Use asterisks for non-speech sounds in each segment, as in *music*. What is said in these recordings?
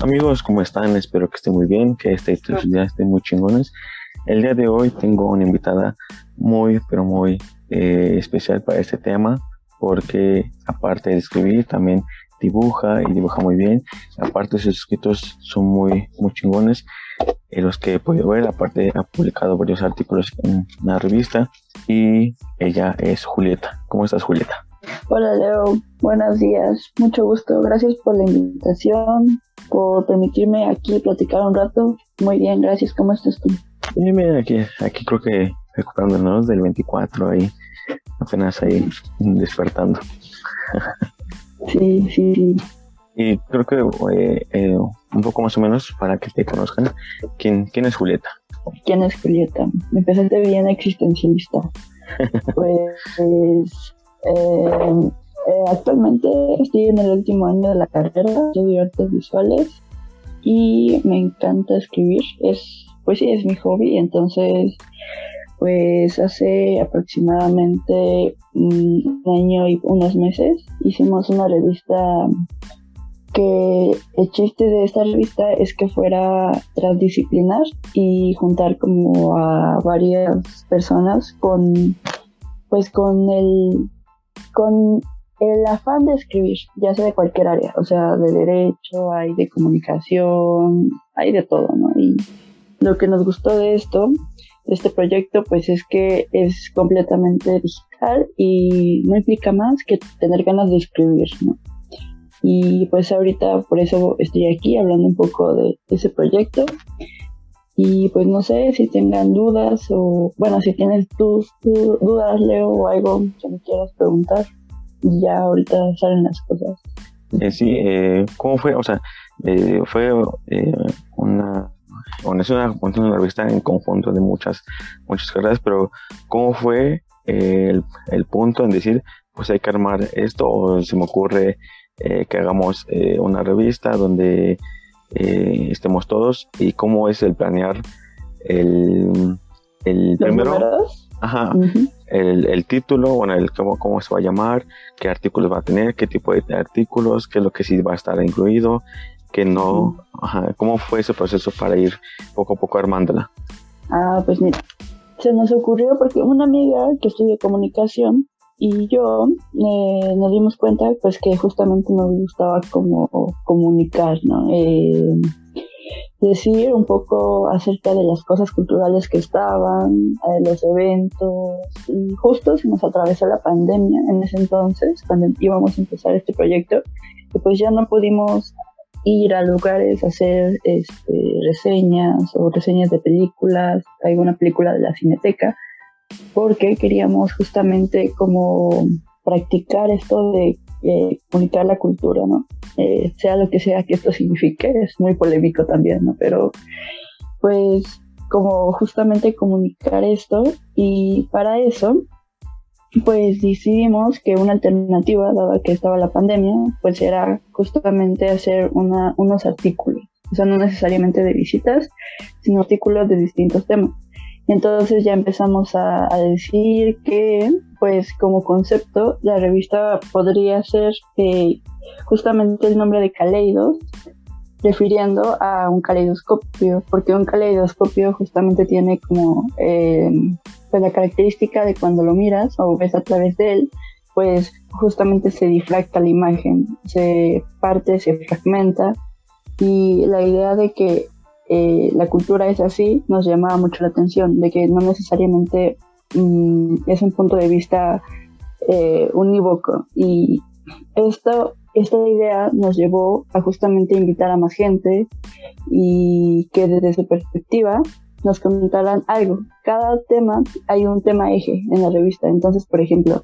Amigos, ¿cómo están? Espero que estén muy bien, que este día estén muy chingones. El día de hoy tengo una invitada muy, pero muy eh, especial para este tema, porque aparte de escribir, también dibuja y dibuja muy bien. Aparte sus escritos son muy, muy chingones. En los que he podido ver, aparte ha publicado varios artículos en una revista y ella es Julieta. ¿Cómo estás, Julieta? Hola, Leo. Buenos días. Mucho gusto. Gracias por la invitación por permitirme aquí platicar un rato. Muy bien, gracias. ¿Cómo estás tú? Bien, aquí, aquí creo que recuperándonos del 24 ahí, apenas ahí despertando. *laughs* sí, sí, sí. Y creo que eh, eh, un poco más o menos para que te conozcan, ¿quién, quién es Julieta? ¿Quién es Julieta? Me empezaste bien existencialista. *laughs* pues eh, eh, actualmente estoy en el último año de la carrera, estudio artes visuales y me encanta escribir. Es, pues sí, es mi hobby, entonces pues hace aproximadamente un año y unos meses hicimos una revista que el chiste de esta revista es que fuera transdisciplinar y juntar como a varias personas con pues con el con el afán de escribir, ya sea de cualquier área, o sea, de derecho, hay de comunicación, hay de todo, ¿no? Y lo que nos gustó de esto, de este proyecto, pues es que es completamente digital y no implica más que tener ganas de escribir, ¿no? Y pues ahorita por eso estoy aquí hablando un poco de ese proyecto. Y pues no sé si tengan dudas o, bueno, si tienes tus dudas, Leo, o algo que me quieras preguntar y ya ahorita salen las cosas. Eh, sí, eh, ¿cómo fue? O sea, eh, fue eh, una, bueno, es una, revista en conjunto de muchas, muchas carreras, pero ¿cómo fue el, el, punto en decir, pues hay que armar esto o se me ocurre que hagamos una revista donde estemos todos y cómo es el planear el, el primero? Ajá. El, título, bueno, el cómo, cómo se va a llamar, qué artículos va a tener, qué tipo de artículos, qué es lo que sí va a estar incluido, qué no, ajá, cómo fue ese proceso para ir poco a poco armándola. Ah, pues mira, se nos ocurrió porque una amiga que estudia comunicación y yo eh, nos dimos cuenta pues que justamente nos gustaba como comunicar, ¿no? Eh, decir un poco acerca de las cosas culturales que estaban, de los eventos, y justo se nos atravesó la pandemia en ese entonces, cuando íbamos a empezar este proyecto, y pues ya no pudimos ir a lugares a hacer este, reseñas o reseñas de películas, alguna película de la cineteca, porque queríamos justamente como practicar esto de eh, comunicar la cultura, ¿no? Eh, sea lo que sea que esto signifique, es muy polémico también, ¿no? Pero pues como justamente comunicar esto y para eso pues decidimos que una alternativa, dada que estaba la pandemia, pues era justamente hacer una, unos artículos, o sea, no necesariamente de visitas, sino artículos de distintos temas. Entonces ya empezamos a, decir que, pues como concepto, la revista podría ser eh, justamente el nombre de Caleidos, refiriendo a un caleidoscopio, porque un caleidoscopio justamente tiene como eh, pues la característica de cuando lo miras o ves a través de él, pues justamente se difracta la imagen, se parte, se fragmenta y la idea de que eh, la cultura es así, nos llamaba mucho la atención, de que no necesariamente mm, es un punto de vista eh, unívoco. Y esto, esta idea nos llevó a justamente invitar a más gente y que desde su perspectiva nos comentaran algo. Cada tema hay un tema eje en la revista. Entonces, por ejemplo,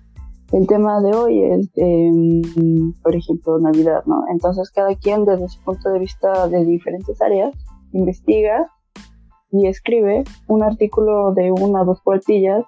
el tema de hoy es, em, por ejemplo, Navidad, ¿no? Entonces, cada quien desde su punto de vista de diferentes áreas investiga y escribe un artículo de una o dos cuartillas,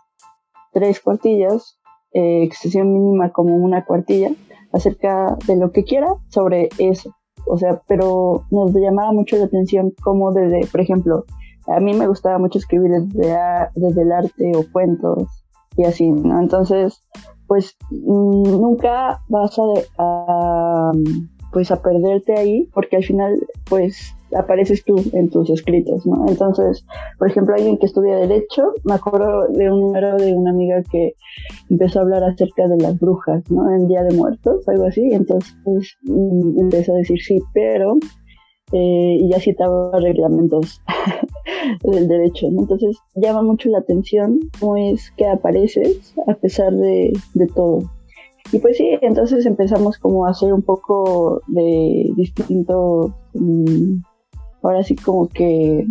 tres cuartillas, eh, extensión mínima como una cuartilla, acerca de lo que quiera sobre eso. O sea, pero nos llamaba mucho la atención como desde, por ejemplo, a mí me gustaba mucho escribir desde, desde el arte o cuentos y así, ¿no? Entonces, pues mm, nunca vas a, pues a perderte ahí, porque al final pues apareces tú en tus escritos, ¿no? Entonces, por ejemplo, alguien que estudia Derecho, me acuerdo de un número de una amiga que empezó a hablar acerca de las brujas, ¿no? En Día de Muertos, algo así, entonces pues, empezó a decir sí, pero, eh, y ya citaba reglamentos *laughs* del derecho, ¿no? Entonces, llama mucho la atención cómo es que apareces a pesar de, de todo. Y pues sí, entonces empezamos como a hacer un poco de distintos mm, ahora sí como que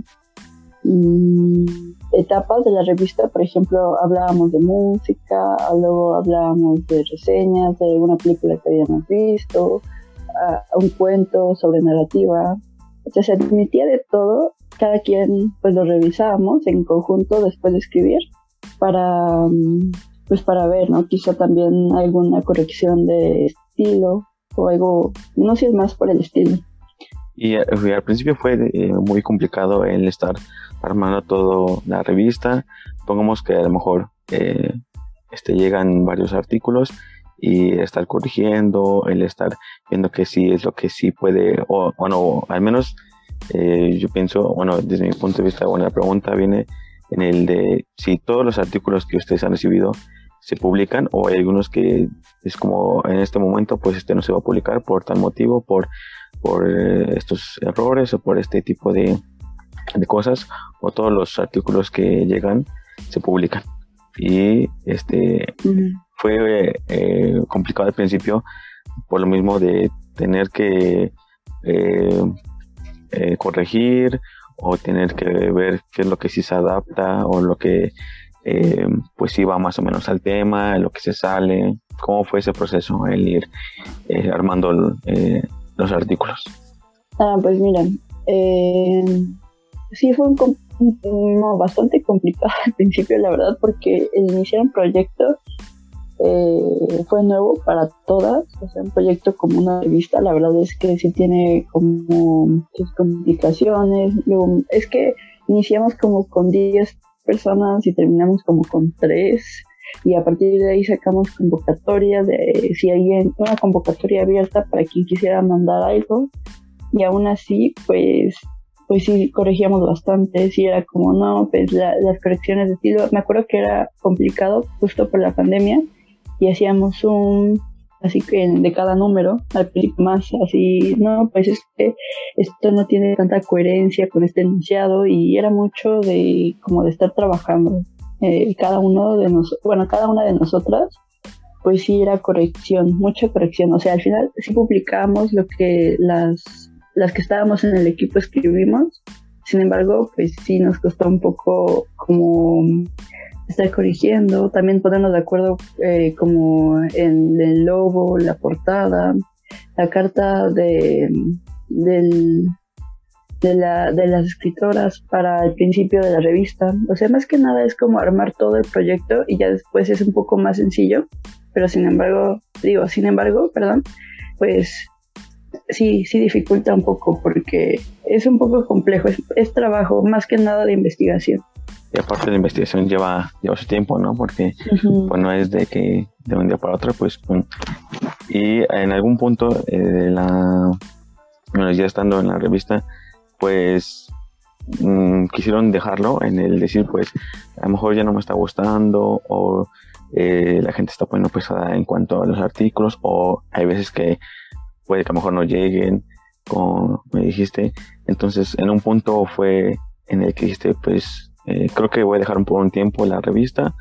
mm, etapas de la revista, por ejemplo, hablábamos de música, luego hablábamos de reseñas de alguna película que habíamos visto, un cuento sobre narrativa. Entonces se admitía de todo, cada quien pues lo revisábamos en conjunto después de escribir para mm, pues para ver, ¿no? Quizá también alguna corrección de estilo o algo, no sé si más por el estilo. Y eh, al principio fue eh, muy complicado el estar armando todo la revista. Pongamos que a lo mejor eh, este, llegan varios artículos y estar corrigiendo, el estar viendo que sí es lo que sí puede, o bueno, al menos yo pienso, bueno, desde mi punto de vista, bueno, la pregunta viene en el de si todos los artículos que ustedes han recibido se publican o hay algunos que es como en este momento pues este no se va a publicar por tal motivo, por por eh, estos errores o por este tipo de, cosas o todos los artículos que llegan se publican. Y este fue eh, complicado al principio por lo mismo de tener que eh, corregir o tener que ver qué es lo que sí se adapta o lo que pues sí va más o menos al tema, lo que se sale, cómo fue ese proceso, el ir armando los artículos? Ah, pues mira, eh, sí fue un, bastante complicado *laughs* al principio, la verdad, porque el iniciar un proyecto eh, fue nuevo para todas, o sea, un proyecto como una revista, la verdad es que sí tiene como sus complicaciones, es que iniciamos como con 10 personas y terminamos como con 3 y a partir de ahí sacamos convocatoria de si alguien, una convocatoria abierta para quien quisiera mandar algo y aún así pues pues sí corregíamos bastante, sí era como no, pues las correcciones de estilo, me acuerdo que era complicado justo por la pandemia y hacíamos un así que de cada número, al principio más así, no, pues es que esto no tiene tanta coherencia con este enunciado y era mucho de como de estar trabajando eh, cada uno de nosotros, bueno, cada una de nosotras, pues sí era corrección, mucha corrección. O sea, al final sí publicamos lo que las, las que estábamos en el equipo escribimos. Sin embargo, pues sí nos costó un poco como estar corrigiendo, también ponernos de acuerdo eh, como en el logo, la portada, la carta de, del, de, la, de las escritoras para el principio de la revista. O sea, más que nada es como armar todo el proyecto y ya después es un poco más sencillo, pero sin embargo, digo, sin embargo, perdón, pues sí, sí dificulta un poco porque es un poco complejo, es, trabajo más que nada de investigación. Y aparte la investigación lleva, lleva su tiempo, ¿no? Porque pues no es de que de un día para otro, pues... Y en algún punto eh, de la... Bueno, ya estando en la revista, pues mm, quisieron dejarlo en el decir, pues a lo mejor ya no me está gustando o eh, la gente está poniendo pesada en cuanto a los artículos o hay veces que puede que a lo mejor no lleguen, como me dijiste. Entonces, en un punto fue en el que dijiste, pues eh, creo que voy a dejar por un tiempo la revista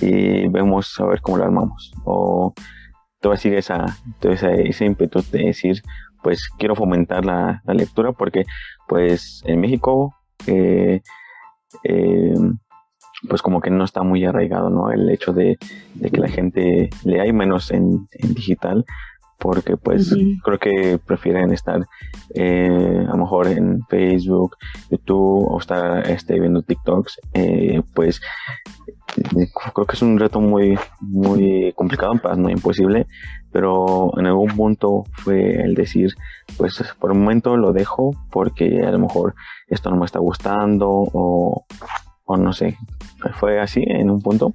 y vemos a ver cómo la armamos. O todavía sigue esa, ese, ese ímpetu de decir, pues quiero fomentar la, lectura porque pues en México eh, eh, pues como que no está muy arraigado no el hecho de, que la gente lea y menos en, digital porque pues creo que prefieren estar eh, a lo mejor en Facebook, YouTube o estar este, viendo TikToks, pues creo que es un reto muy muy complicado, no imposible, pero en algún punto fue el decir, pues por un momento lo dejo porque a lo mejor esto no me está gustando o, no sé, fue así en un punto.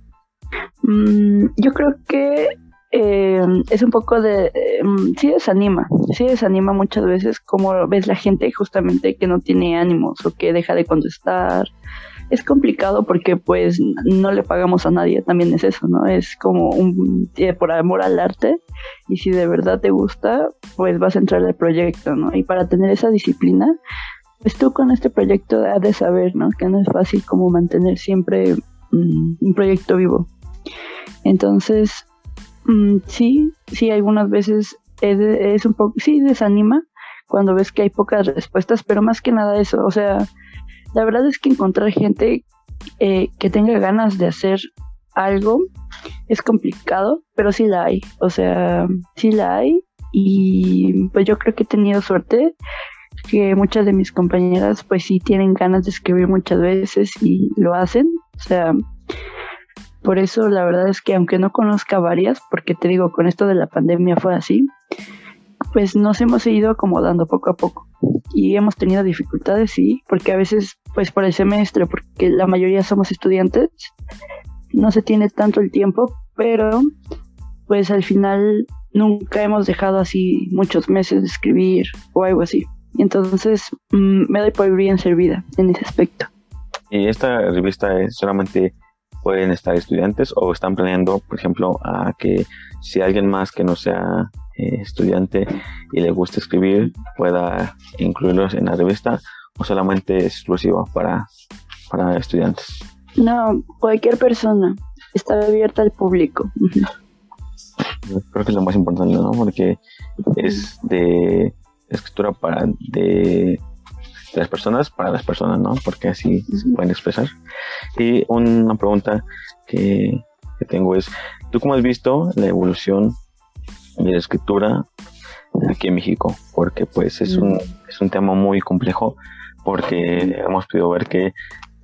Mm, yo creo que eh, es un poco de, mm, sí desanima, sí desanima muchas veces como ves la gente justamente que no tiene ánimos o que deja de contestar. Es complicado porque pues no le pagamos a nadie, también es eso, ¿no? Es como un eh, por amor al arte y si de verdad te gusta, pues vas a entrar al proyecto, ¿no? Y para tener esa disciplina, pues tú con este proyecto has de saber, ¿no? Que no es fácil como mantener siempre mm, un proyecto vivo. Entonces, Mm, sí, sí, algunas veces es, un poco, sí, desanima cuando ves que hay pocas respuestas, pero más que nada eso, o sea, la verdad es que encontrar gente eh, que tenga ganas de hacer algo es complicado, pero sí la hay, o sea, sí la hay y pues yo creo que he tenido suerte que muchas de mis compañeras pues sí tienen ganas de escribir muchas veces y lo hacen, o sea, por eso la verdad es que aunque no conozca varias, porque te digo, con esto de la pandemia fue así, pues nos hemos ido acomodando poco a poco y hemos tenido dificultades, sí, porque a veces, pues por el semestre, porque la mayoría somos estudiantes, no se tiene tanto el tiempo, pero pues al final nunca hemos dejado así muchos meses de escribir o algo así. Y entonces mm, me doy por bien servida en ese aspecto. Y esta revista es solamente pueden estar estudiantes o están planeando, por ejemplo, a que si alguien más que no sea eh, estudiante y le gusta escribir pueda incluirlos en la revista o solamente es exclusiva para, para estudiantes. No, cualquier persona está abierta al público. Creo que es lo más importante, ¿no? Porque es de escritura para de las personas para las personas, ¿no? Porque así se pueden expresar. Y una pregunta que, tengo es, ¿tú cómo has visto la evolución de la escritura aquí en México? Porque pues es, un, es un tema muy complejo porque hemos podido ver que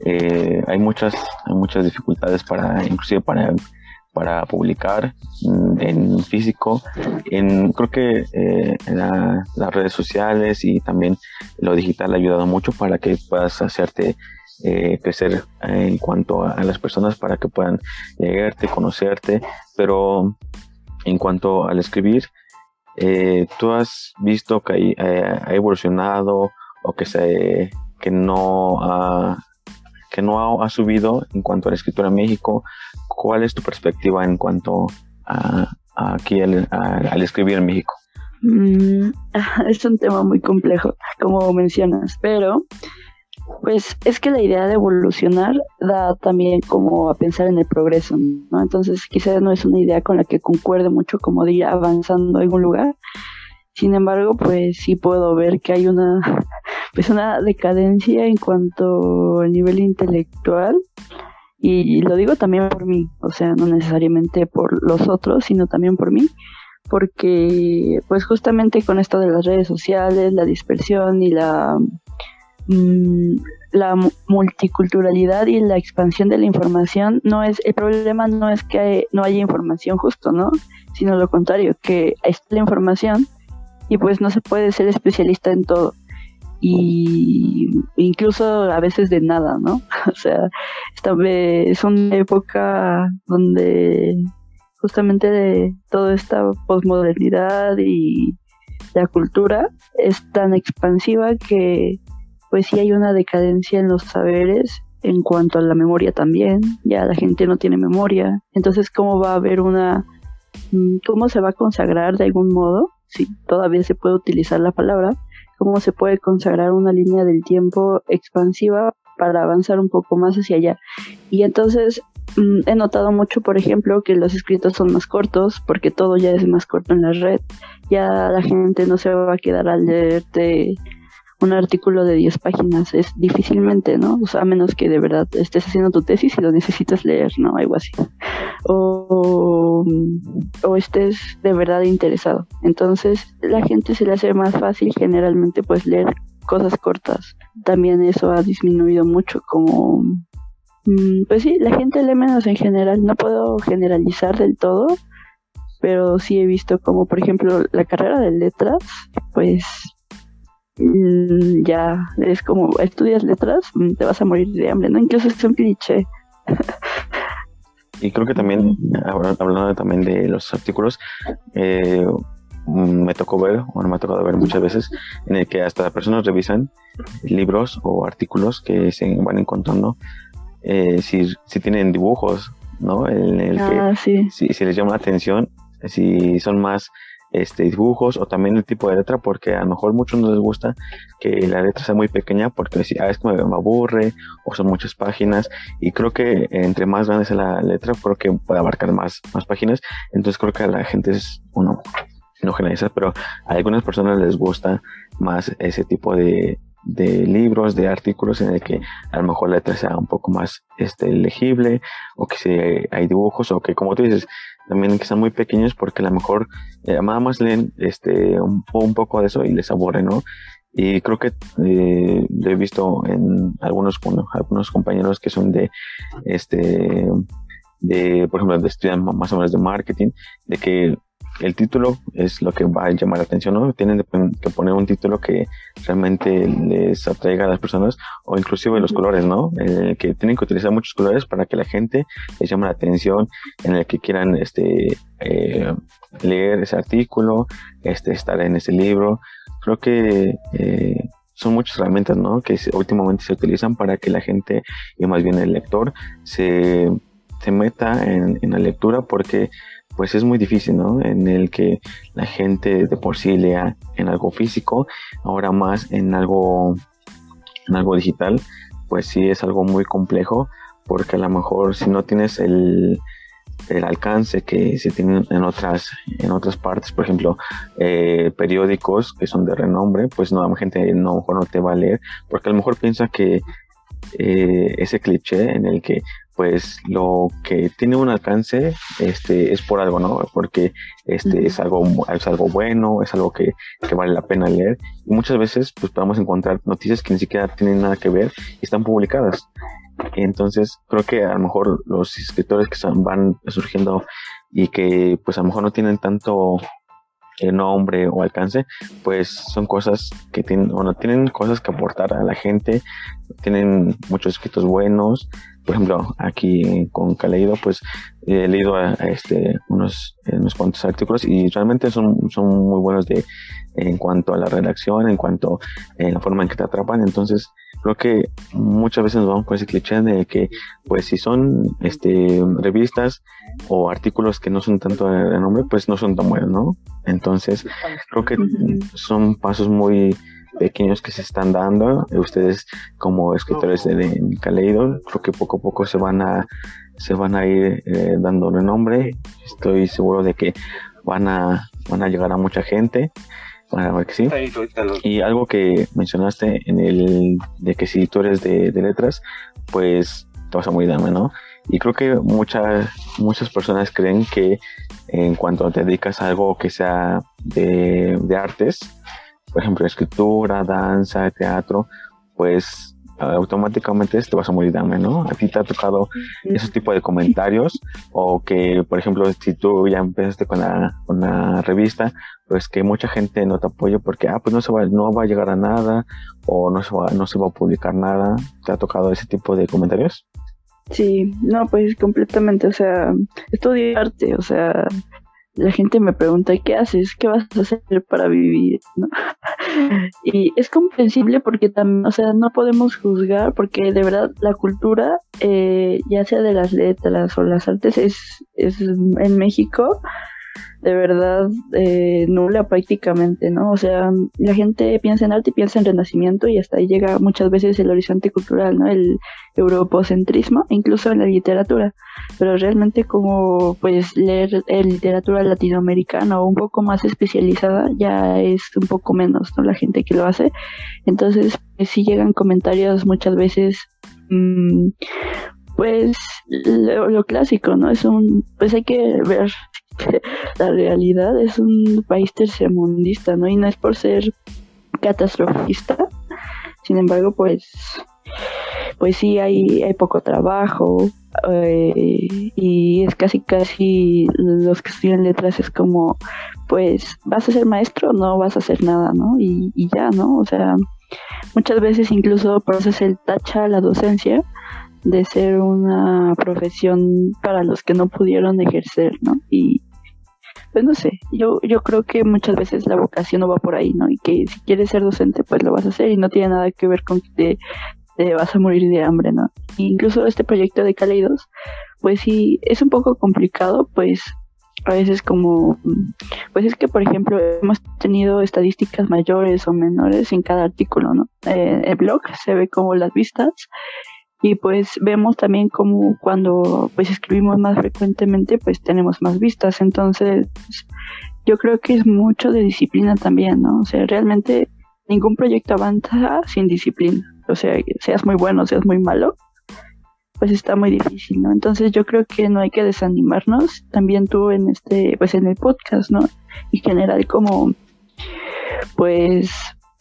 eh, hay muchas hay muchas dificultades para inclusive para para publicar mm, en físico. En, creo que eh, las redes sociales y también lo digital ha ayudado mucho para que puedas hacerte eh, crecer en cuanto a, las personas para que puedan llegarte, conocerte. Pero en cuanto al escribir, eh, ¿tú has visto que ha evolucionado o que, se, que no ha que no ha, subido en cuanto a la escritura en México. ¿Cuál es tu perspectiva en cuanto a, aquí al, escribir en México? Mm, *laughs* es un tema muy complejo, como mencionas, pero pues es que la idea de evolucionar da también como a pensar en el progreso, ¿no? Entonces quizás no es una idea con la que concuerde mucho como de ir avanzando en un lugar. Sin embargo, pues sí puedo ver que hay una pues una decadencia en cuanto al nivel intelectual y lo digo también por mí, o sea, no necesariamente por los otros, sino también por mí, porque pues justamente con esto de las redes sociales, la dispersión y la mm, la multiculturalidad y la expansión de la información no es el problema no es que no haya información justo, ¿no? Sino lo contrario, que está la información y pues no se puede ser especialista en todo y incluso a veces de nada, ¿no? *laughs* O sea, esta es una época donde justamente de toda esta posmodernidad y la cultura es tan expansiva que pues sí hay una decadencia en los saberes en cuanto a la memoria también, ya la gente no tiene memoria, entonces cómo va a haber una, mm, cómo se va a consagrar de algún modo, si todavía se puede utilizar la palabra, cómo se puede consagrar una línea del tiempo expansiva para avanzar un poco más hacia allá. Y entonces mm, he notado mucho, por ejemplo, que los escritos son más cortos, porque todo ya es más corto en la red. Ya la gente no se va a quedar al leerte un artículo de 10 páginas, es difícilmente, ¿no? O sea, a menos que de verdad estés haciendo tu tesis y lo necesitas leer, ¿no? Algo así. O, o estés de verdad interesado. Entonces, la gente se le hace más fácil generalmente pues leer cosas cortas. También eso ha disminuido mucho como mm, pues sí, la gente lee menos en general. No puedo generalizar del todo, pero sí he visto como, por ejemplo, la carrera de letras, pues ya es como estudias letras, mm, te vas a morir de hambre, ¿no? Incluso es un cliché. y creo que también, hablando también de los artículos, eh, mm, me tocó ver, o no me ha tocado ver muchas veces, en el que hasta personas revisan libros o artículos que se van encontrando eh, si, si tienen dibujos, ¿no? En el que Ah, sí. si, si les llama la atención, si son más este, dibujos o también el tipo de letra, porque a lo mejor muchos no les gusta que la letra sea muy pequeña porque si, ah, es que me, aburre o son muchas páginas y creo que entre más grande sea la letra, creo que puede abarcar más, más páginas, entonces creo que a la gente es, uno, no generaliza, pero a algunas personas les gusta más ese tipo de, de libros, de artículos en el que a lo mejor la letra sea un poco más este, legible o que si hay dibujos o que como tú dices, también que sean muy pequeños porque a lo mejor eh, nada más leen este, un, un poco de eso y les aburre, ¿no? Y creo que eh, lo he visto en algunos, bueno, algunos compañeros que son de, este, de, por ejemplo, de estudian más o menos de marketing, de que el título es lo que va a llamar la atención, ¿no? Tienen que poner un título que realmente les atraiga a las personas o inclusive los colores, ¿no? Eh, que tienen que utilizar muchos colores para que la gente les llame la atención, en el que quieran este, eh, leer ese artículo, este, estar en ese libro. Creo que eh, son muchas herramientas, ¿no? Que últimamente se utilizan para que la gente, y más bien el lector, se, se meta en, en la lectura porque pues es muy difícil, ¿no? En el que la gente de por sí lea en algo físico, ahora más en algo, en algo digital, pues sí es algo muy complejo, porque a lo mejor si no tienes el, el alcance que se tienen en otras, en otras partes, por ejemplo, eh, periódicos que son de renombre, pues no, la gente no, a lo mejor no te va a leer, porque a lo mejor piensa que eh, ese cliché en el que pues lo que tiene un alcance este es por algo no porque este es algo es algo bueno es algo que, que vale la pena leer. Y muchas veces pues podemos encontrar noticias que ni siquiera tienen nada que ver y están publicadas. Entonces creo que a lo mejor los escritores que son- van surgiendo y que pues a lo mejor no tienen tanto eh, nombre o alcance, pues son cosas que tienen, bueno, tienen cosas que aportar a la gente, tienen muchos escritos buenos. Por ejemplo, aquí con Caleido, pues he leído a, a este, unos, eh, unos cuantos artículos y realmente son, son muy buenos de, en cuanto a la redacción, en cuanto a la forma en que te atrapan. Entonces, creo que muchas veces nos vamos por ese cliché de que, pues, si son este, revistas o artículos que no son tanto de renombre, pues no son tan buenos, ¿no? Entonces, creo que son pasos muy pequeños que se están dando. Ustedes como escritores de, de Kaleido, creo que poco a poco se van a se van a ir eh, dando renombre. Estoy seguro de que van a van a llegar a mucha gente. Sí. Y algo que mencionaste en el de que si tú eres de, de letras, pues te vas a morir de hambre, ¿no? Y creo que muchas muchas personas creen que en cuanto te dedicas a algo que sea de, de artes, por ejemplo, escritura, danza, teatro, pues automáticamente te vas a morir de hambre, ¿no? A ti te ha tocado ese tipo de comentarios *laughs* o que, por ejemplo, si tú ya empezaste con la, con la revista, pues que mucha gente no te apoya porque, ah, pues no se va, no va a llegar a nada o no se va, no se va a publicar nada. ¿Te ha tocado ese tipo de comentarios? Sí, no, pues completamente, o sea, estudio arte, o sea, la gente me pregunta, ¿qué haces? ¿Qué vas a hacer para vivir? ¿no? *laughs* Y es comprensible porque también, o sea, no podemos juzgar porque de verdad la cultura, eh, ya sea de las letras o las artes, es, es en México de verdad eh, nula prácticamente, ¿no? O sea, la gente piensa en arte y piensa en renacimiento y hasta ahí llega muchas veces el horizonte cultural, ¿no? El europocentrismo, incluso en la literatura. Pero realmente como pues leer eh, literatura latinoamericana o un poco más especializada ya es un poco menos, ¿no? La gente que lo hace. Entonces, pues, sí llegan comentarios muchas veces mmm, pues lo, lo, clásico, ¿no? Es un, pues hay que ver *laughs* la realidad es un país tercermundista, ¿no? Y no es por ser catastrofista, sin embargo, pues, pues sí hay, hay poco trabajo eh, y es casi casi los que estudian letras es como, pues, vas a ser maestro o no vas a hacer nada, ¿no? Y, y ya, ¿no? O sea, muchas veces incluso por eso se tacha la docencia de ser una profesión para los que no pudieron ejercer, ¿no? Y pues no sé, yo, yo creo que muchas veces la vocación no va por ahí, ¿no? Y que si quieres ser docente, pues lo vas a hacer y no tiene nada que ver con que te, vas a morir de hambre, ¿no? incluso este proyecto de Caleidos, pues sí, es un poco complicado, pues a veces como, pues es que por ejemplo hemos tenido estadísticas mayores o menores en cada artículo, ¿no? Eh, el blog se ve como las vistas y pues vemos también como cuando pues escribimos más frecuentemente pues tenemos más vistas. Entonces yo creo que es mucho de disciplina también no o sea realmente ningún proyecto avanza sin disciplina. O sea seas muy bueno seas muy malo pues está muy difícil no entonces yo creo que no hay que desanimarnos también tú en este pues en el podcast no y general como pues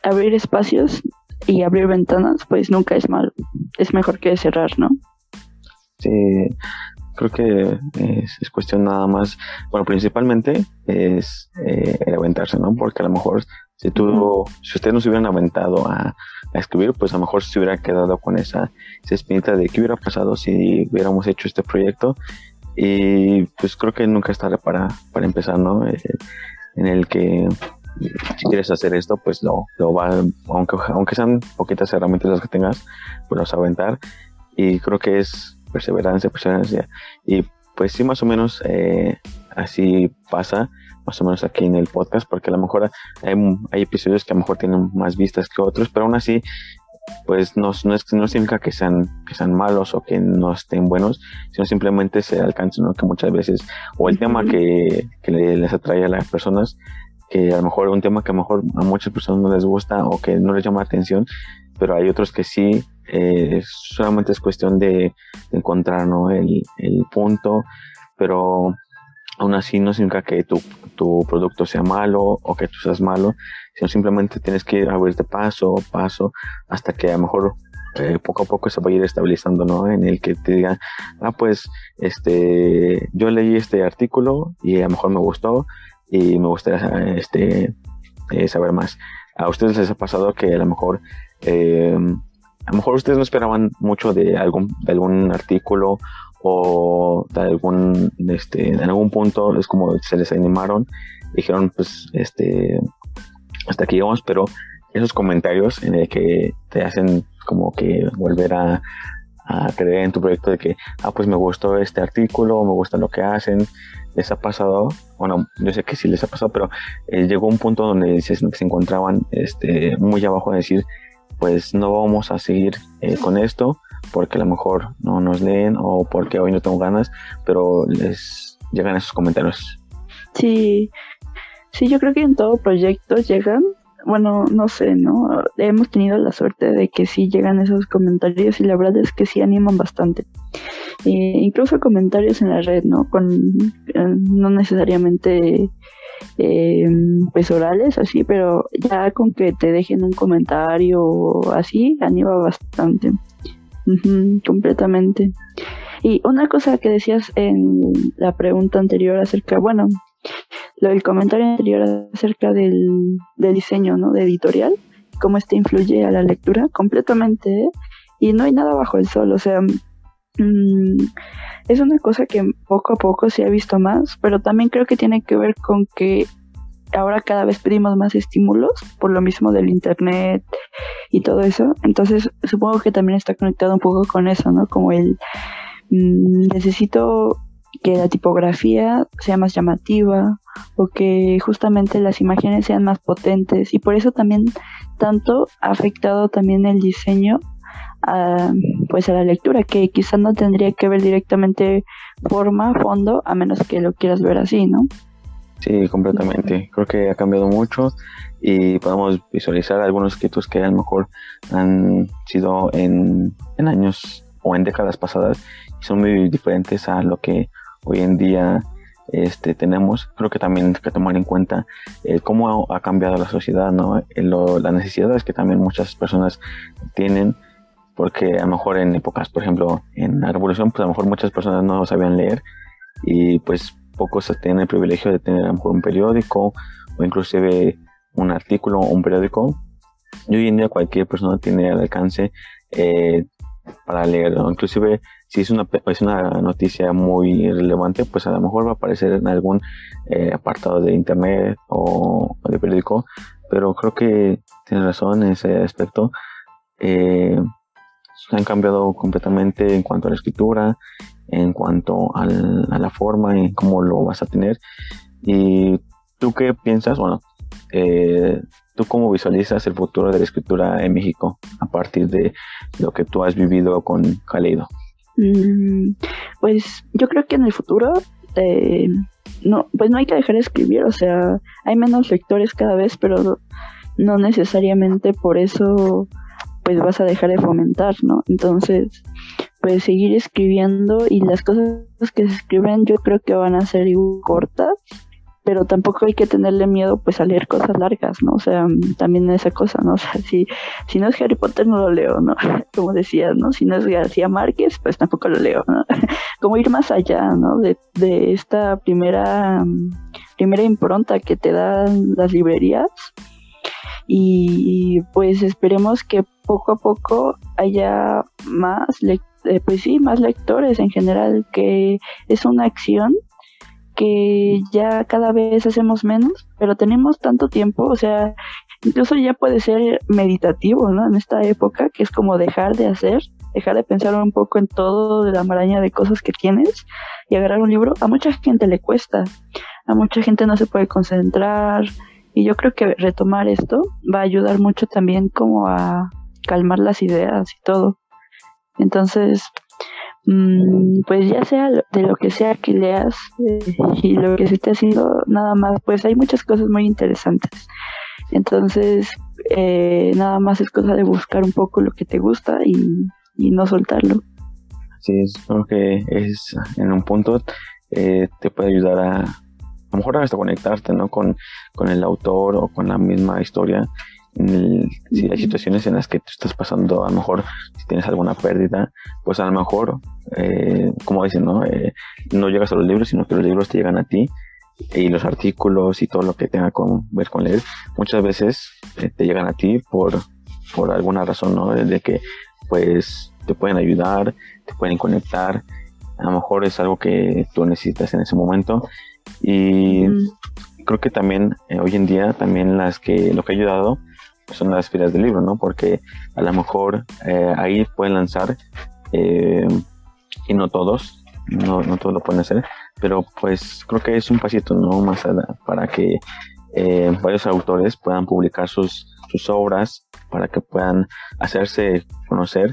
abrir espacios y abrir ventanas, pues nunca es malo. Es mejor que cerrar, ¿no? Sí, creo que es, cuestión nada más, bueno, principalmente es eh, el aventarse, ¿no? Porque a lo mejor si tú, si ustedes no se hubieran aventado a, escribir, pues a lo mejor se hubiera quedado con esa, esa espinita de qué hubiera pasado si hubiéramos hecho este proyecto. Y pues creo que nunca es tarde para, para empezar, ¿no? Eh, en el que si quieres hacer esto, pues lo, lo va, aunque, aunque sean poquitas herramientas las que tengas, pues los aventar. Y creo que es perseverancia, perseverancia. Y pues sí, más o menos eh, así pasa, más o menos aquí en el podcast, porque a lo mejor hay, hay episodios que a lo mejor tienen más vistas que otros, pero aún así pues no, no, es, no significa que sean, que sean malos o que no estén buenos, sino simplemente se alcanzan, ¿no? que muchas veces, o el tema que, que les atrae a las personas, que a lo mejor es un tema que a lo mejor a muchas personas no les gusta o que no les llama la atención, pero hay otros que sí, eh, solamente es cuestión de, encontrar ¿no? el, punto, pero aún así no significa que tu, tu producto sea malo o que tú seas malo, sino simplemente tienes que ir abrirte paso a paso hasta que a lo mejor eh, poco a poco se va a ir estabilizando, ¿no? En el que te digan, ah, pues, este, yo leí este artículo y a lo mejor me gustó, y me gustaría este, eh, saber más. ¿A ustedes les ha pasado que a lo mejor, eh, a lo mejor ustedes no esperaban mucho de algún, de algún artículo o de algún, este, en algún punto es como se les animaron, dijeron pues, este, hasta aquí vamos, pero esos comentarios en el que te hacen como que volver a, a creer en tu proyecto de que, ah, pues me gustó este artículo, me gusta lo que hacen, les ha pasado, bueno, yo sé que sí les ha pasado, pero eh, llegó un punto donde se, se, encontraban este, muy abajo de decir, pues no vamos a seguir eh, con esto porque a lo mejor no nos leen o porque hoy no tengo ganas, pero les llegan esos comentarios. Sí, sí, yo creo que en todo proyecto llegan, bueno, no sé, ¿no? Hemos tenido la suerte de que sí llegan esos comentarios y la verdad es que sí animan bastante. Incluso comentarios en la red, ¿no? Con, eh, no necesariamente eh, pues orales, así, pero ya con que te dejen un comentario así, anima bastante. completamente. Y una cosa que decías en la pregunta anterior acerca, bueno, del comentario anterior acerca del, diseño, ¿no? De editorial, cómo este influye a la lectura, completamente, y no hay nada bajo el sol, o sea, Mm, es una cosa que poco a poco se ha visto más, pero también creo que tiene que ver con que ahora cada vez pedimos más estímulos por lo mismo del internet y todo eso. Entonces supongo que también está conectado un poco con eso, ¿no? Como el mm, necesito que la tipografía sea más llamativa o que justamente las imágenes sean más potentes y por eso también tanto ha afectado también el diseño a, pues a la lectura, que quizás no tendría que ver directamente forma, fondo, a menos que lo quieras ver así, ¿no? Sí, completamente. Creo que ha cambiado mucho y podemos visualizar algunos escritos que a lo mejor han sido en, en años o en décadas pasadas y son muy diferentes a lo que hoy en día este, tenemos, creo que también hay que tomar en cuenta eh, cómo ha, cambiado la sociedad, ¿no? las necesidades que también muchas personas tienen porque a lo mejor en épocas, por ejemplo, en la revolución, pues a lo mejor muchas personas no sabían leer y pues pocos tenían el privilegio de tener a lo mejor un periódico o inclusive un artículo un periódico. Y hoy en día cualquier persona tiene el alcance eh, para leer, inclusive si es una, es una noticia muy relevante, pues a lo mejor va a aparecer en algún eh, apartado de internet o, de periódico, pero creo que tiene razón en ese aspecto. Eh, han cambiado completamente en cuanto a la escritura, en cuanto a la forma en cómo lo vas a tener. ¿Y tú qué piensas? Bueno, eh, ¿tú cómo visualizas el futuro de la escritura en México a partir de lo que tú has vivido con Caleido? Mm, pues yo creo que en el futuro eh, no, pues no hay que dejar de escribir, o sea, hay menos lectores cada vez, pero no necesariamente por eso pues vas a dejar de fomentar, ¿no? Entonces, pues seguir escribiendo y las cosas que se escriben yo creo que van a ser cortas, pero tampoco hay que tenerle miedo pues a leer cosas largas, ¿no? O sea, también esa cosa, ¿no? *laughs* O sea, si, si no es Harry Potter no lo leo, ¿no? *laughs* Como decías, ¿no? Si no es García Márquez, pues tampoco lo leo, ¿no? *laughs* Como ir más allá, ¿no? De, de esta primera, primera impronta que te dan las librerías y pues esperemos que poco a poco haya más, eh, pues sí, más lectores en general, que es una acción que ya cada vez hacemos menos, pero tenemos tanto tiempo, o sea, incluso ya puede ser meditativo, ¿no? En esta época, que es como dejar de hacer, dejar de pensar un poco en todo de la maraña de cosas que tienes y agarrar un libro. A mucha gente le cuesta, a mucha gente no se puede concentrar, y yo creo que retomar esto va a ayudar mucho también como a calmar las ideas y todo. Entonces, pues ya sea de lo que sea que leas eh, y lo que se esté haciendo, nada más, pues hay muchas cosas muy interesantes. Entonces, eh, nada más es cosa de buscar un poco lo que te gusta y, y no soltarlo. Sí, creo que es en un punto eh, te puede ayudar a, a lo mejor hasta conectarte ¿no? con, con el autor o con la misma historia. Si hay situaciones en las que te estás pasando, a lo mejor si tienes alguna pérdida, pues a lo mejor, eh, como dicen, ¿no? Eh, no llegas a los libros, sino que los libros te llegan a ti y los artículos y todo lo que tenga que ver con leer, muchas veces eh, te llegan a ti por, por alguna razón, ¿no? De que pues te pueden ayudar, te pueden conectar, a lo mejor es algo que tú necesitas en ese momento y creo que también eh, hoy en día también las que lo que ha ayudado son las filas del libro, ¿no? Porque a lo mejor eh, ahí pueden lanzar eh, y no todos, no, todos lo pueden hacer, pero pues creo que es un pasito, ¿no? Más allá para que varios autores puedan publicar sus, sus obras, para que puedan hacerse conocer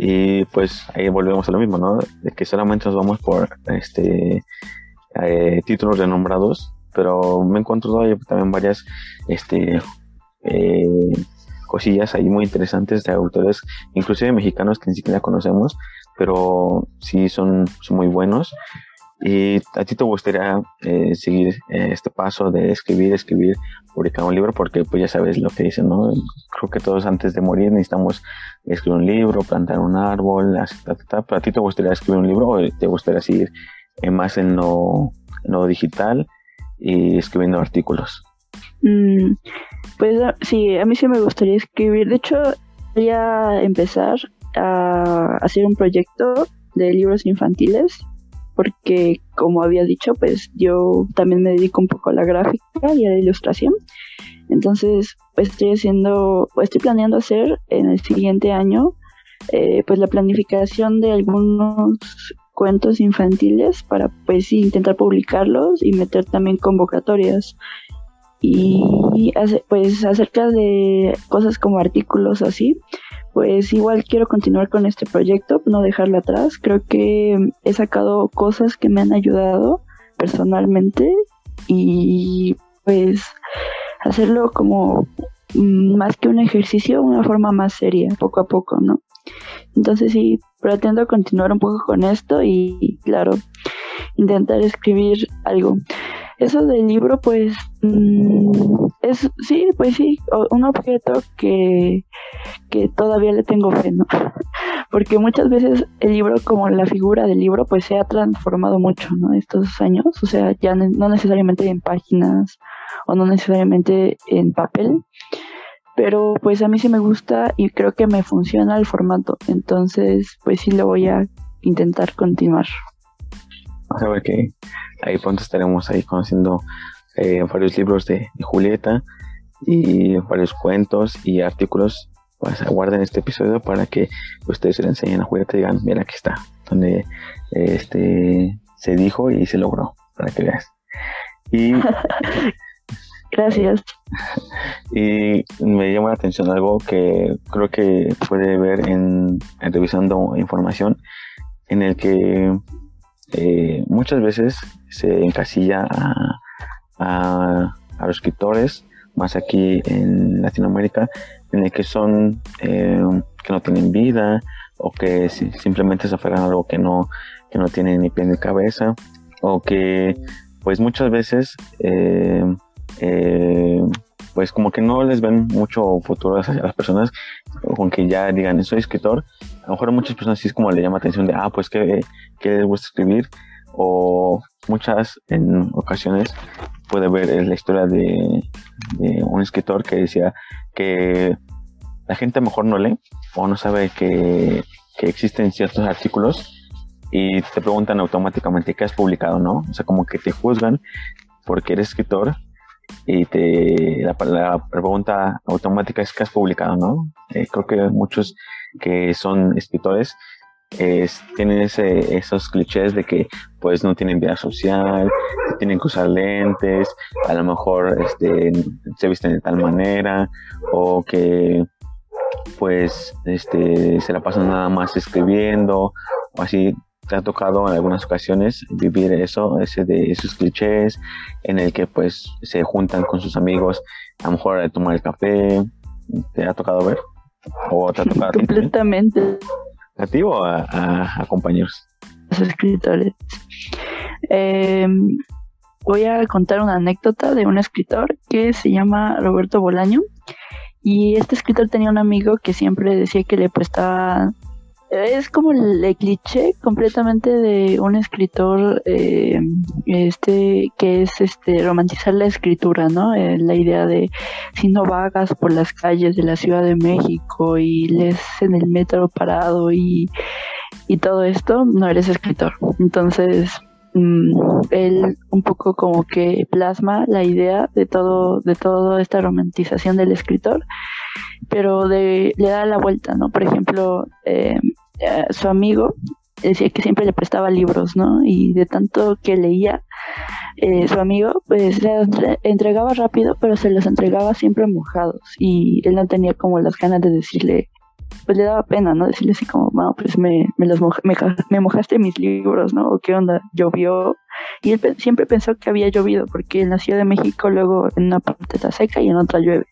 y pues ahí volvemos a lo mismo, ¿no? De que solamente nos vamos por este eh, títulos renombrados, pero me encuentro también varias este, eh, cosillas ahí muy interesantes de autores, inclusive mexicanos que ni siquiera conocemos, pero sí son, muy buenos. ¿Y a ti te gustaría eh, seguir este paso de escribir, escribir, publicar un libro? Porque pues ya sabes lo que dicen, ¿no? Creo que todos antes de morir necesitamos escribir un libro, plantar un árbol, pero a ti te gustaría escribir un libro o te gustaría seguir eh, más en lo, digital y escribiendo artículos. Mm, pues ah, sí, a mí sí me gustaría escribir. De hecho, voy a empezar a hacer un proyecto de libros infantiles porque como había dicho, pues yo también me dedico un poco a la gráfica y a la ilustración. Entonces, pues estoy haciendo, pues estoy planeando hacer en el siguiente año, eh, pues la planificación de algunos cuentos infantiles para pues intentar publicarlos y meter también convocatorias y pues acerca de cosas como artículos así pues igual quiero continuar con este proyecto no dejarlo atrás creo que he sacado cosas que me han ayudado personalmente y pues hacerlo como más que un ejercicio una forma más seria poco a poco no entonces sí, pretendo continuar un poco con esto y, claro, intentar escribir algo. Eso del libro, pues, mm, es, sí, pues sí, un objeto que, que todavía le tengo fe, ¿no? *laughs* Porque muchas veces el libro, como la figura del libro, pues se ha transformado mucho, ¿no? Estos años, o sea, ya no necesariamente en páginas o no necesariamente en papel, pero pues a mí sí me gusta y creo que me funciona el formato, entonces pues sí lo voy a intentar continuar. Vamos a ver que ahí pronto estaremos ahí conociendo eh, varios libros de, Julieta y varios cuentos y artículos. Pues aguarden este episodio para que ustedes se le enseñen a Julieta y digan, mira aquí está, donde este se dijo y se logró, para que veas. Y *laughs* Gracias. Y me llama la atención algo que creo que puede ver en, revisando información, en el que eh, muchas veces se encasilla a, los escritores, más aquí en Latinoamérica, en el que son eh, que no tienen vida o que simplemente se aferran a algo que no, que no tienen ni pie ni cabeza o que pues muchas veces eh, pues como que no les ven mucho futuro hacia las personas, con que ya digan, soy escritor, a lo mejor a muchas personas sí es como le llama atención de, ah, pues que, les gusta escribir, o muchas en ocasiones puede ver la historia de, un escritor que decía que la gente mejor no lee o no sabe que, que existen ciertos artículos y te preguntan automáticamente qué has publicado, ¿no? O sea, como que te juzgan porque eres escritor y te la, pregunta automática es que has publicado, ¿no? Eh, creo que muchos que son escritores tienen ese, esos clichés de que pues no tienen vida social, tienen que usar lentes, a lo mejor este, se visten de tal manera o que pues este, se la pasan nada más escribiendo o así te ha tocado en algunas ocasiones vivir eso, ese de esos clichés, en el que pues se juntan con sus amigos, a lo mejor a tomar el café, ¿te ha tocado ver? ¿O te ha *laughs* tocado Completamente. ¿A ti o a, compañeros? Los escritores. Em, voy a contar una anécdota de un escritor que se llama Roberto Bolaño. Y este escritor tenía un amigo que siempre decía que le prestaba es como el, cliché completamente de un escritor eh, este que es este romantizar la escritura no eh, la idea de si no vagas por las calles de la Ciudad de México y lees en el metro parado y, y todo esto no eres escritor. Entonces mm, él un poco como que plasma la idea de todo de toda esta romantización del escritor pero de, le da la vuelta, ¿no? Por ejemplo, eh, eh, su amigo decía que siempre le prestaba libros, ¿no? Y de tanto que leía, eh, su amigo pues le entregaba rápido, pero se los entregaba siempre mojados y él no tenía como las ganas de decirle, pues le daba pena, ¿no? Decirle así como, bueno, pues me, me los me, mojaste mis libros, ¿no? ¿O qué onda? Llovió. Y él siempre pensó que había llovido, porque en la de México luego en una parte está seca y en otra llueve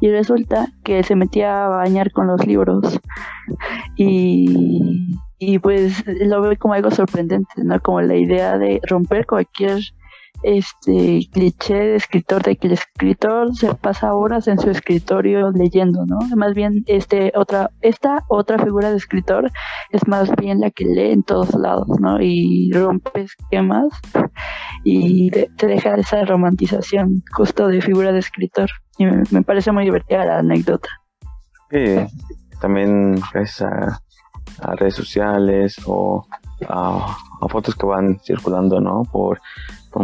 y resulta que se metía a bañar con los libros y, y pues lo veo como algo sorprendente, ¿no? Como la idea de romper cualquier este cliché de escritor de que el escritor se pasa horas en su escritorio leyendo, ¿no? Más bien este otra esta otra figura de escritor es más bien la que lee en todos lados, ¿no? Y rompe esquemas y te deja esa romantización justo de figura de escritor. Y me, parece muy divertida la anécdota. Sí, también a, a redes sociales o a, fotos que van circulando, ¿no? Por,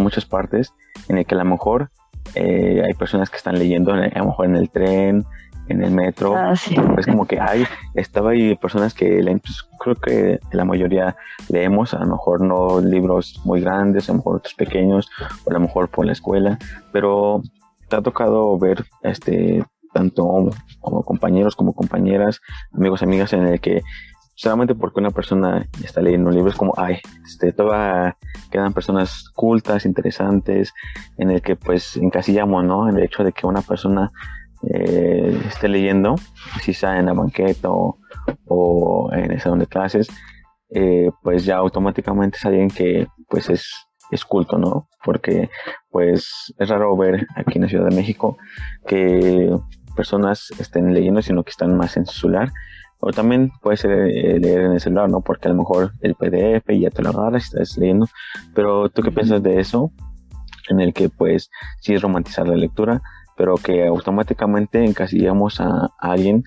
muchas partes, en el que a lo mejor eh, hay personas que están leyendo, a lo mejor en el tren, en el metro. Ah, sí. Es como que hay, estaba ahí personas que leen, pues, creo que la mayoría leemos, a lo mejor no libros muy grandes, a lo mejor otros pequeños, o a lo mejor por la escuela, pero te ha tocado ver este tanto como compañeros como compañeras, amigos, amigas, en el que solamente porque una persona está leyendo un libro es como, ay, este, quedan personas cultas, interesantes, en el que pues encasillamos, ¿no? El hecho de que una persona eh, esté leyendo, si sea en la banqueta o, en el salón de clases, eh, pues ya automáticamente es alguien que pues es, es culto, ¿no? Porque pues es raro ver aquí en la Ciudad de México que personas estén leyendo, sino que están más en su celular o también puede ser eh, leer en el celular, ¿no? Porque a lo mejor el PDF ya te lo agarras y estás leyendo. Pero tú qué piensas de eso? En el que pues sí es romantizar la lectura, pero que automáticamente encasillamos a, alguien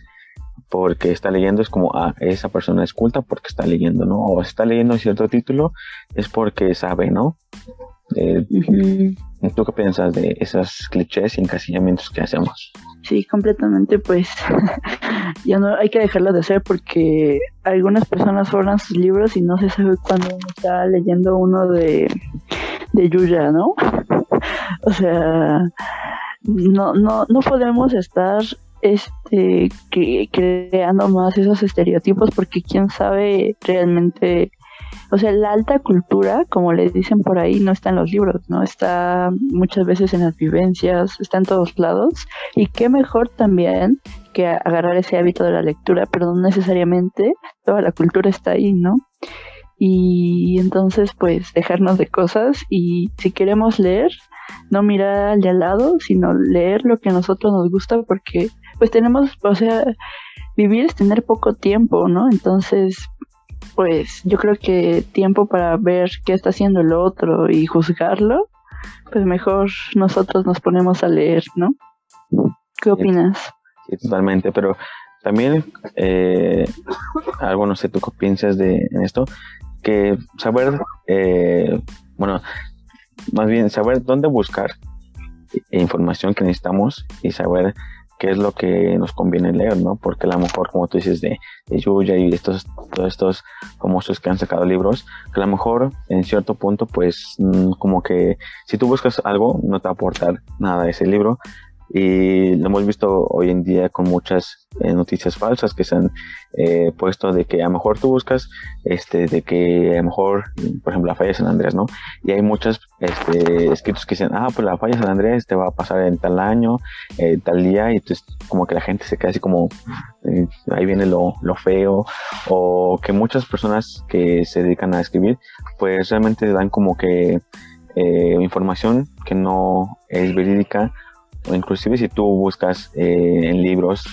porque está leyendo es como, ah, esa persona es culta porque está leyendo, ¿no? O está leyendo cierto título es porque sabe, ¿no? Eh, ¿Tú qué piensas de esos clichés y encasillamientos que hacemos? Sí, completamente, pues *laughs* ya no hay que dejarlo de hacer porque algunas personas forman sus libros y no se sabe cuándo uno está leyendo uno de, de Yuya, ¿no? *laughs* o sea, no, no, no podemos estar este que, creando más esos estereotipos porque quién sabe realmente o sea, la alta cultura, como le dicen por ahí, no está en los libros, ¿no? Está muchas veces en las vivencias, está en todos lados. Y qué mejor también que agarrar ese hábito de la lectura, pero no necesariamente toda la cultura está ahí, ¿no? Y entonces, pues, dejarnos de cosas y si queremos leer, no mirar al de al lado, sino leer lo que a nosotros nos gusta porque, pues, tenemos, o sea, vivir es tener poco tiempo, ¿no? Entonces, pues yo creo que tiempo para ver qué está haciendo el otro y juzgarlo, pues mejor nosotros nos ponemos a leer, ¿no? ¿Qué opinas? Sí, totalmente, pero también eh, algo, no sé, tú qué piensas de esto, que saber, eh, bueno, más bien saber dónde buscar información que necesitamos y saber qué es lo que nos conviene leer, ¿no? Porque a lo mejor, como tú dices, de, de Yuya y estos, todos estos famosos que han sacado libros, que a lo mejor en cierto punto, pues, mm, como que si tú buscas algo, no te va a aportar nada ese libro, y lo hemos visto hoy en día con muchas eh, noticias falsas que se han eh, puesto de que a lo mejor tú buscas este de que a lo mejor por ejemplo la falla de San Andrés no y hay muchos este, escritos que dicen ah pues la falla de San Andrés te va a pasar en tal año eh, tal día y entonces como que la gente se queda así como ahí viene lo, lo feo o que muchas personas que se dedican a escribir pues realmente dan como que información que no es verídica inclusive si tú buscas eh, en libros,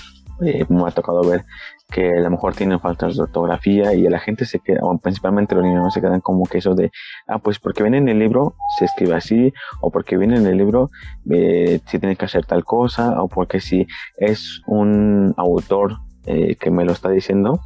eh, me ha tocado ver que a lo mejor tienen faltas de ortografía y la gente se queda, o principalmente los niños se quedan como que eso de, ah, pues porque viene en el libro se escribe así, o porque viene en el libro eh, si tiene que hacer tal cosa, o porque si es un autor eh, que me lo está diciendo,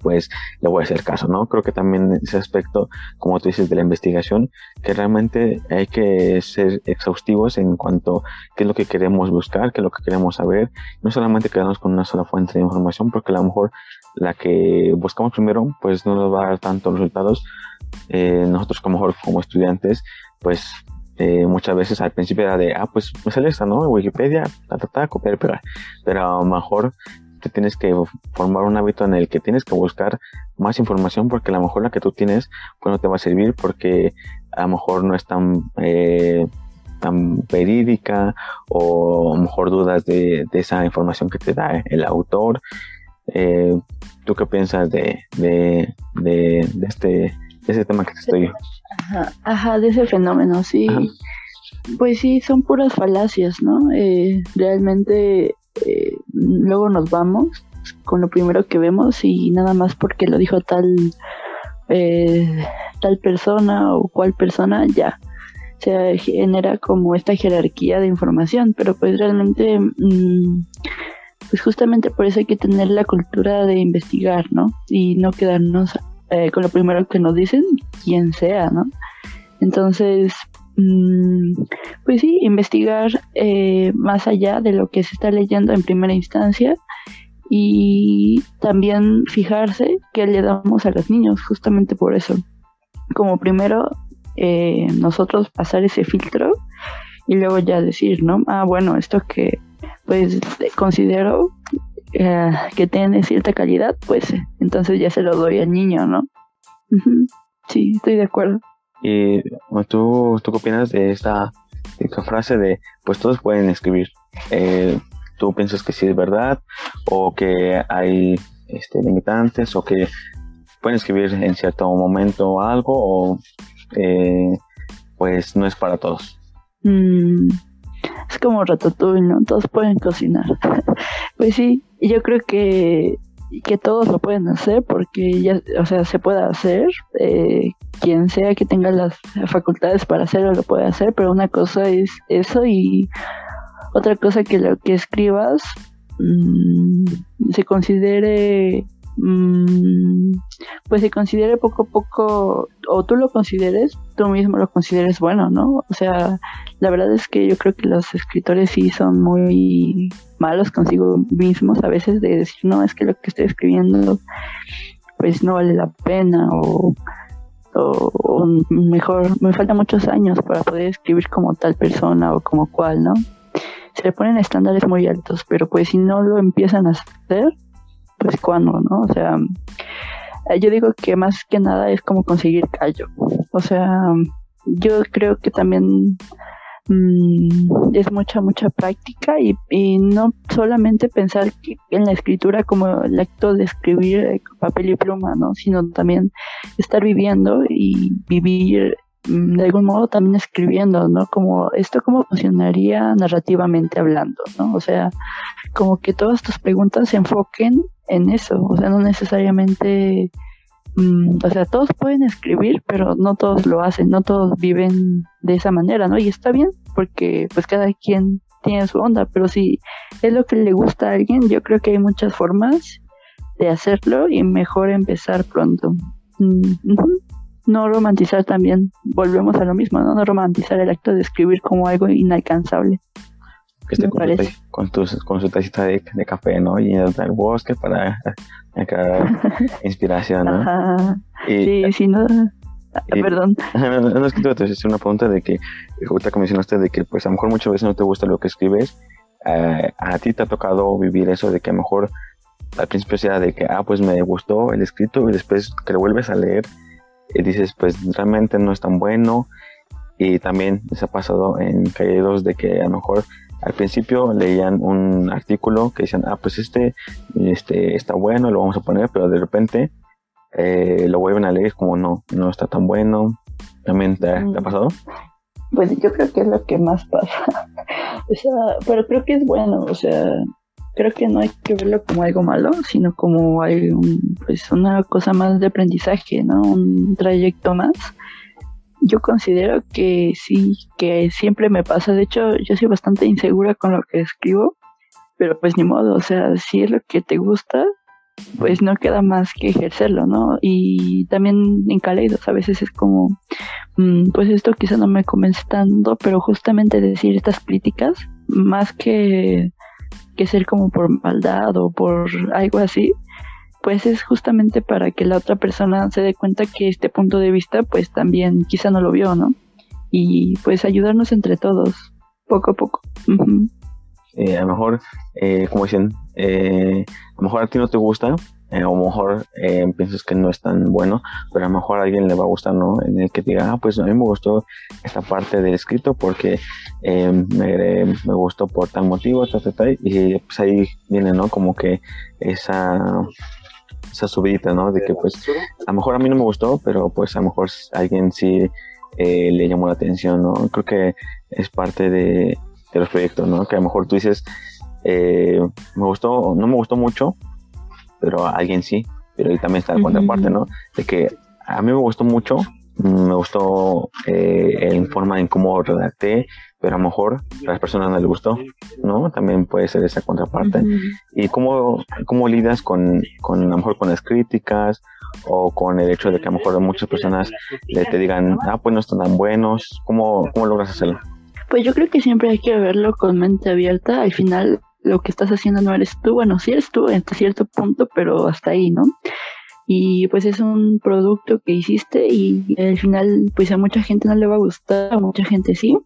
pues le voy a hacer caso, ¿no? Creo que también ese aspecto, como tú dices, de la investigación, que realmente hay que ser exhaustivos en cuanto a qué es lo que queremos buscar, qué es lo que queremos saber, no solamente quedarnos con una sola fuente de información, porque a lo mejor la que buscamos primero, pues no nos va a dar tantos resultados. Eh, nosotros, como como estudiantes, pues eh, muchas veces al principio era de, ah, pues me sale esta, ¿no? Wikipedia, ta, ta, ta, copiar pegar. Pero a lo mejor te tienes que formar un hábito en el que tienes que buscar más información porque a lo mejor la que tú tienes pues no te va a servir porque a lo mejor no es tan eh, tan verídica o a lo mejor dudas de, esa información que te da el autor. Eh, ¿tú qué piensas de, de, de, este ese tema que te estoy ajá, ajá de ese fenómeno sí. Pues sí son puras falacias no eh, realmente eh, luego nos vamos con lo primero que vemos y nada más porque lo dijo tal eh, tal persona o cual persona ya se genera como esta jerarquía de información pero pues realmente mm, pues justamente por eso hay que tener la cultura de investigar no y no quedarnos eh, con lo primero que nos dicen quien sea no entonces pues sí, investigar eh, más allá de lo que se está leyendo en primera instancia y también fijarse qué le damos a los niños, justamente por eso. Como primero, eh, nosotros pasar ese filtro y luego ya decir, ¿no? Ah, bueno, esto que pues considero eh, que tiene cierta calidad, pues entonces ya se lo doy al niño, ¿no? Sí, estoy de acuerdo. Y ¿tú, ¿tú qué opinas de esta, frase de, pues todos pueden escribir? Eh, ¿Tú piensas que sí es verdad? ¿O que hay este, limitantes? ¿O que pueden escribir en cierto momento algo? ¿O eh, pues no es para todos? Mm, es como ratatouille, ¿no? Todos pueden cocinar. *laughs* pues sí, yo creo que que todos lo pueden hacer porque ya, o sea, se puede hacer, eh, quien sea que tenga las facultades para hacerlo lo puede hacer, pero una cosa es eso y otra cosa que lo que escribas mm, se considere mm, pues se considere poco a poco o tú lo consideres tú mismo lo consideres bueno no o sea la verdad es que yo creo que los escritores sí son muy malos consigo mismos a veces de decir no es que lo que estoy escribiendo pues no vale la pena o o, mejor, me faltan muchos años para poder escribir como tal persona o como cual, ¿no? Se le ponen estándares muy altos, pero pues si no lo empiezan a hacer, pues cuando, ¿no? O sea, yo digo que más que nada es como conseguir callo. O sea, yo creo que también Mm, es mucha, mucha práctica y, no solamente pensar en la escritura como el acto de escribir eh, papel y pluma, ¿no? Sino también estar viviendo y vivir de algún modo también escribiendo, ¿no? Como esto cómo funcionaría narrativamente hablando, ¿no? O sea, como que todas tus preguntas se enfoquen en eso, o sea, no necesariamente Mm, o sea, todos pueden escribir, pero no todos lo hacen, no todos viven de esa manera, ¿no? Y está bien, porque pues cada quien tiene su onda, pero si es lo que le gusta a alguien, yo creo que hay muchas formas de hacerlo y mejor empezar pronto. Mm, no romantizar también, volvemos a lo mismo, ¿no? No romantizar el acto de escribir como algo inalcanzable que esté con, tu, con, su tacita de, café, ¿no? Y en el bosque para *laughs* *laughs* inspiración, ¿no? sí, sí, no. perdón. *laughs* No, es que te hacer una pregunta de que, ahorita que mencionaste de que, pues a lo mejor muchas veces no te gusta lo que escribes. Eh, a ti te ha tocado vivir eso de que a lo mejor al principio sea de que, ah, pues me gustó el escrito y después que lo vuelves a leer y dices, pues realmente no es tan bueno. Y también se ha pasado en caídos de que a lo mejor al principio leían un artículo que decían, ah, pues este, este está bueno, lo vamos a poner, pero de repente eh, lo vuelven a leer como no, no está tan bueno. ¿También te, ha mm. pasado? Pues yo creo que es lo que más pasa. *laughs* o sea, pero creo que es bueno, o sea, creo que no hay que verlo como algo malo, sino como algo, pues una cosa más de aprendizaje, ¿no? Un trayecto más yo considero que sí, que siempre me pasa. De hecho, yo soy bastante insegura con lo que escribo, pero pues ni modo, o sea, si es lo que te gusta, pues no queda más que ejercerlo, ¿no? Y también en Caleidos a veces es como, mm, pues esto quizá no me convence tanto, pero justamente decir estas críticas, más que, que ser como por maldad o por algo así, pues es justamente para que la otra persona se dé cuenta que este punto de vista pues también quizá no lo vio, ¿no? Y pues ayudarnos entre todos, poco a poco. Eh, a lo mejor, eh, como dicen, eh, a lo mejor a ti no te gusta, o a lo mejor piensas que no es tan bueno, pero a lo mejor a alguien le va a gustar, ¿no? En el que diga, ah, pues a mí me gustó esta parte del escrito porque me, me, gustó por tal motivo, tal, tal, tal, y pues ahí viene, ¿no? Como que esa esa subida, ¿no? De que pues a lo mejor a mí no me gustó, pero pues a lo mejor alguien sí eh, le llamó la atención, ¿no? Creo que es parte de, los proyectos, ¿no? Que a lo mejor tú dices, eh, me gustó, no me gustó mucho, pero a alguien sí, pero ahí también está la contraparte, ¿no? De que a mí me gustó mucho, me gustó eh, forma en cómo redacté, pero a lo mejor a las personas no les gustó, ¿no? También puede ser esa contraparte. ¿Y cómo, cómo lidias con, con, a lo mejor con las críticas o con el hecho de que a lo mejor muchas personas le te digan, ah, pues no están tan buenos? ¿Cómo, cómo logras hacerlo? Pues yo creo que siempre hay que verlo con mente abierta. Al final, lo que estás haciendo no eres tú. Bueno, sí eres tú en cierto punto, pero hasta ahí, ¿no? y pues es un producto que hiciste y al final pues a mucha gente no le va a gustar, a mucha gente sí.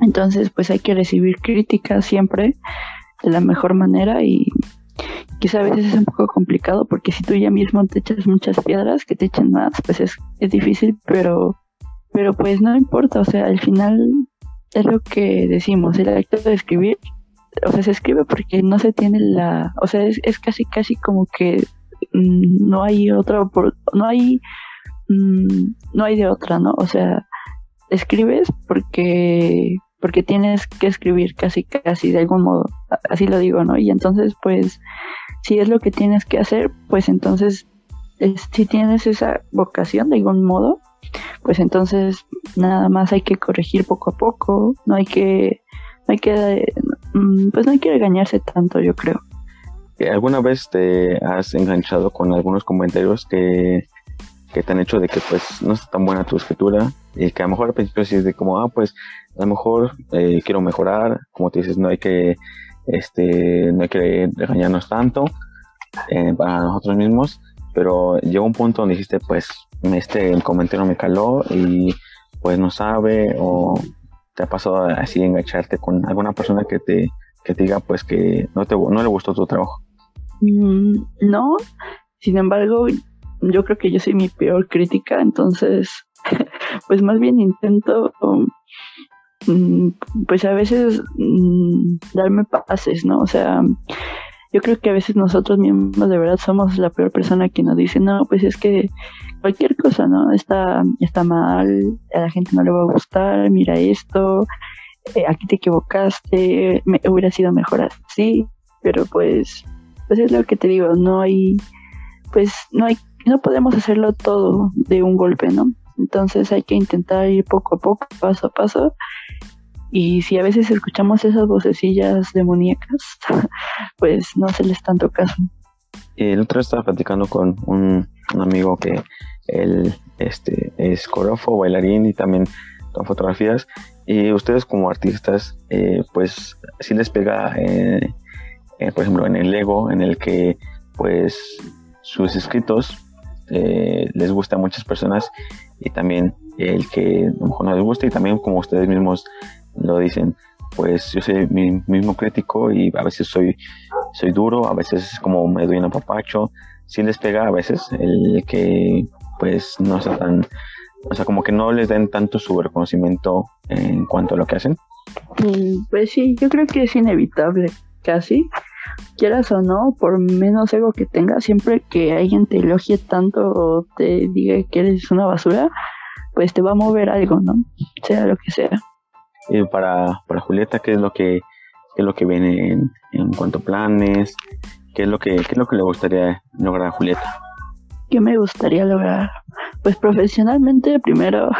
Entonces pues hay que recibir críticas siempre de la mejor manera y quizá a veces es un poco complicado porque si tú ya mismo te echas muchas piedras, que te echen más, pues es, es difícil, pero, pero pues no importa, o sea, al final es lo que decimos, el acto de escribir, o sea, se escribe porque no se tiene la, o sea, es, es casi, casi como que Mm, no hay otra, no hay, mm, no hay de otra, ¿no? O sea, escribes porque, porque tienes que escribir casi, casi de algún modo, así lo digo, ¿no? Y entonces, pues, si es lo que tienes que hacer, pues entonces, si tienes esa vocación de algún modo, pues entonces nada más hay que corregir poco a poco, no hay que, no hay que, pues no hay que regañarse tanto, yo creo. ¿alguna vez te has enganchado con algunos comentarios que, que te han hecho de que pues no está tan buena tu escritura y que a lo mejor al principio sí es de como, ah, pues a lo mejor eh, quiero mejorar, como te dices, no hay que, este, no hay que regañarnos tanto eh, para nosotros mismos, pero llegó un punto donde dijiste, pues este comentario me caló y pues no sabe o te ha pasado así engancharte con alguna persona que te, que diga pues que no, te, no le gustó tu trabajo. Mm, no, sin embargo, yo creo que yo soy mi peor crítica, entonces, *laughs* pues más bien intento, mm, pues a veces mm, darme pases, ¿no? O sea, yo creo que a veces nosotros mismos de verdad somos la peor persona que nos dice, no, pues es que cualquier cosa, ¿no? Está, está mal, a la gente no le va a gustar, mira esto, eh, aquí te equivocaste, me, hubiera sido mejor así, pero pues, pues es lo que te digo, no hay, pues no hay, no podemos hacerlo todo de un golpe, ¿no? Entonces hay que intentar ir poco a poco, paso a paso, y si a veces escuchamos esas vocecillas demoníacas, *laughs* pues no se les tanto caso. El otro día estaba platicando con un, amigo que él este, es coreógrafo, bailarín y también toma fotografías. Y ustedes como artistas, eh, pues sí les pega, eh, eh, por ejemplo, en el ego, en el que pues sus escritos les gusta a muchas personas y también el que a lo mejor no les gusta y también como ustedes mismos lo dicen, pues yo soy mi mismo crítico y a veces soy, soy duro, a veces como me doy un sí les pega a veces el que pues no sea tan, o sea, como que no les den tanto su reconocimiento en cuanto a lo que hacen. Mm, pues sí, yo creo que es inevitable, casi, quieras o no, por menos ego que tengas, siempre que alguien te elogie tanto o te diga que eres una basura, pues te va a mover algo, ¿no? Sea lo que sea. Y para, para Julieta, ¿qué es lo que, qué es lo que viene en, en cuanto a planes? ¿Qué es, lo que, ¿Qué es lo que le gustaría lograr a Julieta? ¿Qué me gustaría lograr? Pues profesionalmente, primero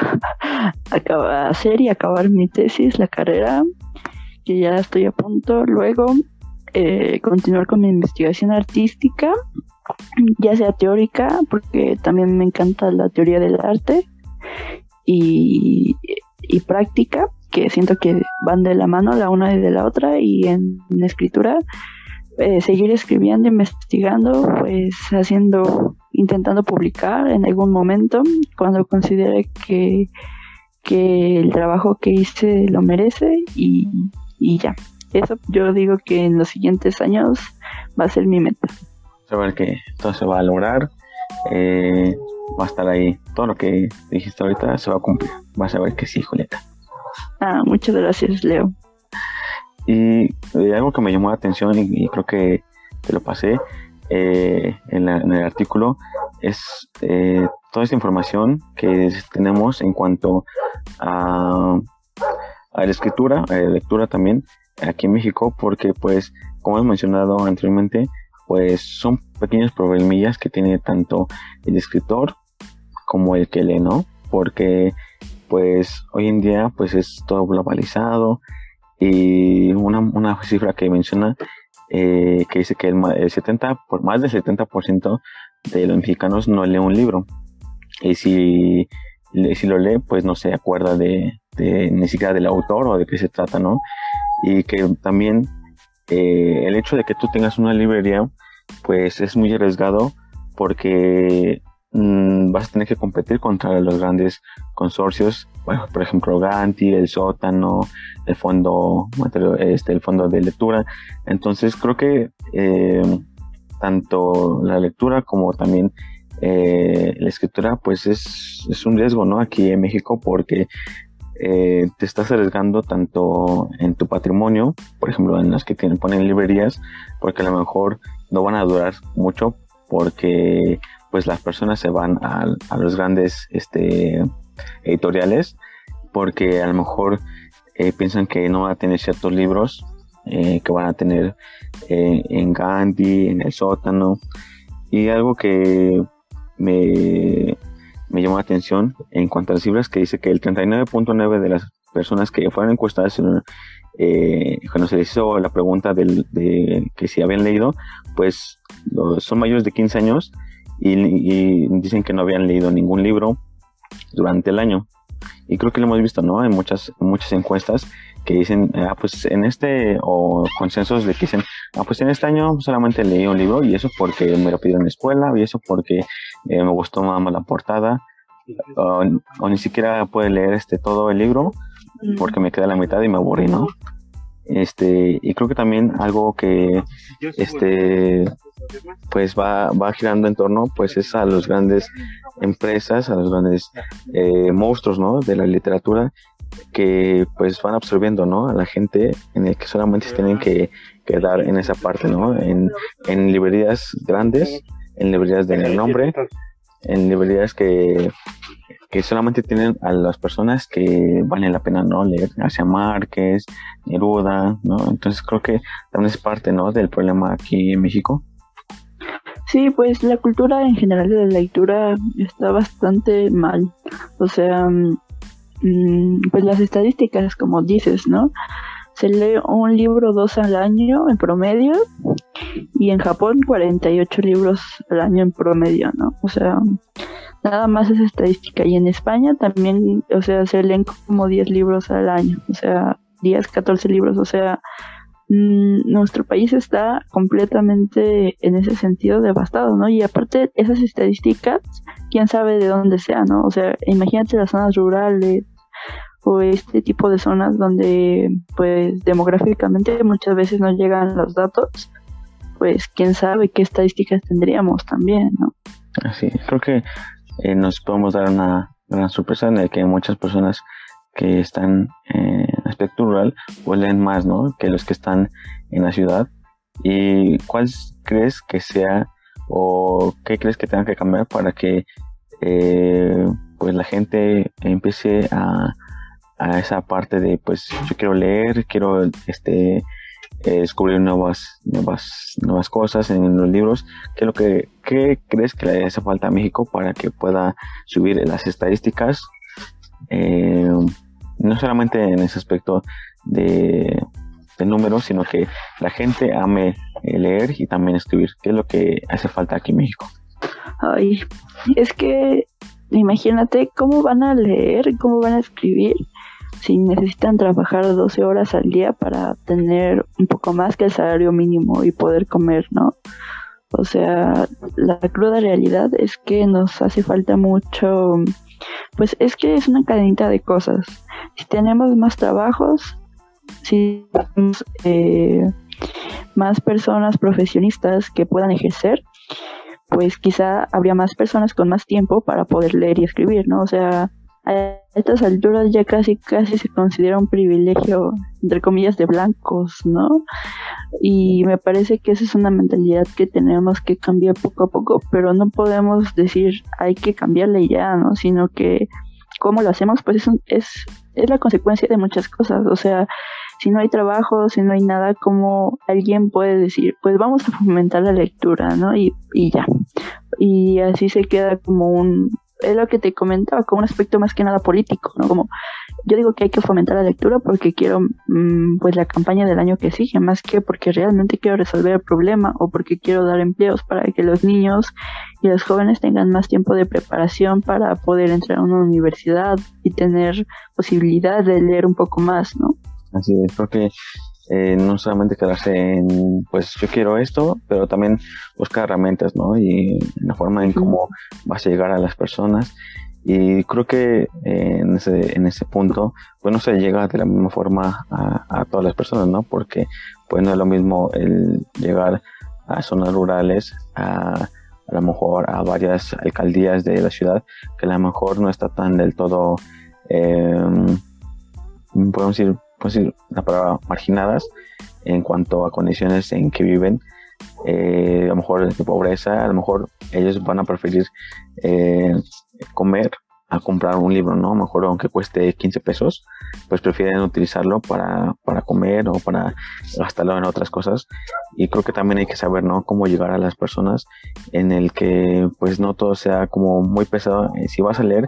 *laughs* acabar, hacer y acabar mi tesis, la carrera, que ya estoy a punto. Luego, eh, continuar con mi investigación artística, ya sea teórica, porque también me encanta la teoría del arte, y, y práctica, que siento que van de la mano la una y de la otra y en, escritura eh, seguir escribiendo, investigando, pues haciendo, intentando publicar en algún momento cuando considere que, que el trabajo que hice lo merece y, y ya. Eso yo digo que en los siguientes años va a ser mi meta. Saber que todo se va a lograr, eh, va a estar ahí, todo lo que dijiste ahorita se va a cumplir. Vas a ver que sí, Julieta. Ah, muchas gracias, Leo. Y eh, algo que me llamó la atención y, creo que te lo pasé eh, en, el artículo es eh, toda esta información que tenemos en cuanto a, a la escritura, a la lectura también aquí en México, porque pues como hemos mencionado anteriormente, pues son pequeños problemillas que tiene tanto el escritor como el que lee, ¿no? Porque pues hoy en día pues es todo globalizado y una, una cifra que menciona eh, que dice que el, 70, por más del 70% de los mexicanos no lee un libro y si, si lo lee pues no se acuerda de, ni siquiera del autor o de qué se trata, ¿no? Y que también eh, el hecho de que tú tengas una librería pues es muy arriesgado porque Mm, vas a tener que competir contra los grandes consorcios, bueno, por ejemplo Ganti, el sótano, el fondo, este, el fondo de lectura. Entonces creo que eh, tanto la lectura como también eh, la escritura, pues es, es, un riesgo, ¿no? Aquí en México porque eh, te estás arriesgando tanto en tu patrimonio, por ejemplo, en las que tienen, ponen librerías, porque a lo mejor no van a durar mucho porque pues las personas se van a, los grandes este, editoriales porque a lo mejor eh, piensan que no van a tener ciertos libros eh, que van a tener eh, en Gandhi, en el sótano. Y algo que me, me llamó la atención en cuanto a las cifras que dice que el 39.9 de las personas que fueron encuestadas en, eh, cuando se les hizo la pregunta del, de que si habían leído, pues son mayores de 15 años y, dicen que no habían leído ningún libro durante el año. Y creo que lo hemos visto, ¿no? En muchas, muchas encuestas que dicen, ah, pues en este, o consensos de que dicen, ah, pues en este año solamente leí un libro y eso porque me lo pidieron en la escuela y eso porque eh, me gustó más la portada o, ni siquiera puede leer este todo el libro porque me queda la mitad y me aburrí, ¿no? Este, y creo que también algo que este pues va, va girando en torno pues es a los grandes empresas, a los grandes eh, monstruos, ¿no? de la literatura que pues van absorbiendo, ¿no? A la gente en el que solamente se tienen que quedar en esa parte, ¿no? En, en librerías grandes, en librerías de nombre, en librerías que, que solamente tienen a las personas que valen la pena, ¿no? Leer García Márquez, Neruda, ¿no? Entonces creo que también es parte, ¿no? Del problema aquí en México. Sí, pues la cultura en general de la lectura está bastante mal. O sea, Mm, pues las estadísticas, como dices, ¿no? Se lee un libro dos al año en promedio y en Japón 48 libros al año en promedio, ¿no? O sea, nada más es estadística. Y en España también, o sea, se leen como 10 libros al año, o sea, 10, 14 libros, o sea, mm, nuestro país está completamente en ese sentido devastado, ¿no? Y aparte, esas estadísticas, quién sabe de dónde sean, ¿no? O sea, imagínate las zonas rurales, o este tipo de zonas donde pues demográficamente muchas veces no llegan los datos, pues quién sabe qué estadísticas tendríamos también, ¿no? Así, creo que eh, nos podemos dar una gran sorpresa en el que muchas personas que están en aspecto rural pues leen más, ¿no? Que los que están en la ciudad. ¿Y cuál crees que sea o qué crees que tenga que cambiar para que eh, pues la gente empiece a a esa parte de pues yo quiero leer, quiero este eh, descubrir nuevas, nuevas, nuevas cosas en los libros. ¿Qué, lo que, ¿Qué crees que le hace falta a México para que pueda subir las estadísticas? Eh, no solamente en ese aspecto de, de números, sino que la gente ame leer y también escribir. ¿Qué es lo que hace falta aquí en México? Ay, es que imagínate cómo van a leer, cómo van a escribir si necesitan trabajar 12 horas al día para tener un poco más que el salario mínimo y poder comer, ¿no? O sea, la cruda realidad es que nos hace falta mucho, pues es que es una cadenita de cosas. Si tenemos más trabajos, si tenemos eh, más personas profesionistas que puedan ejercer, pues quizá habría más personas con más tiempo para poder leer y escribir, ¿no? O sea, a estas alturas ya casi casi se considera un privilegio entre comillas de blancos, ¿no? Y me parece que esa es una mentalidad que tenemos que cambiar poco a poco, pero no podemos decir hay que cambiarle ya, ¿no? Sino que cómo lo hacemos pues es, es, es la consecuencia de muchas cosas, o sea, si no hay trabajo, si no hay nada, como alguien puede decir, pues vamos a fomentar la lectura, ¿no? Y, y ya. Y así se queda como un, es lo que te comentaba, como un aspecto más que nada político, ¿no? Como yo digo que hay que fomentar la lectura porque quiero, mm, pues, la campaña del año que sigue, más que porque realmente quiero resolver el problema o porque quiero dar empleos para que los niños y los jóvenes tengan más tiempo de preparación para poder entrar a una universidad y tener posibilidad de leer un poco más, ¿no? Así es, porque eh, no solamente quedarse en, pues yo quiero esto, pero también buscar herramientas, ¿no? Y la forma en cómo vas a llegar a las personas. Y creo que eh, en, ese, en ese punto, pues no se llega de la misma forma a, todas las personas, ¿no? Porque pues no es lo mismo el llegar a zonas rurales, a, a lo mejor a varias alcaldías de la ciudad, que a lo mejor no está tan del todo, eh, podemos decir, pues, la palabra marginadas en cuanto a condiciones en que viven, eh, a lo mejor de pobreza, a lo mejor ellos van a preferir eh, comer a comprar un libro, ¿no? Mejor aunque cueste 15 pesos, pues prefieren utilizarlo para, para comer o para gastarlo en otras cosas. Y creo que también hay que saber, ¿no? Cómo llegar a las personas en el que pues no todo sea como muy pesado. Eh, si vas a leer,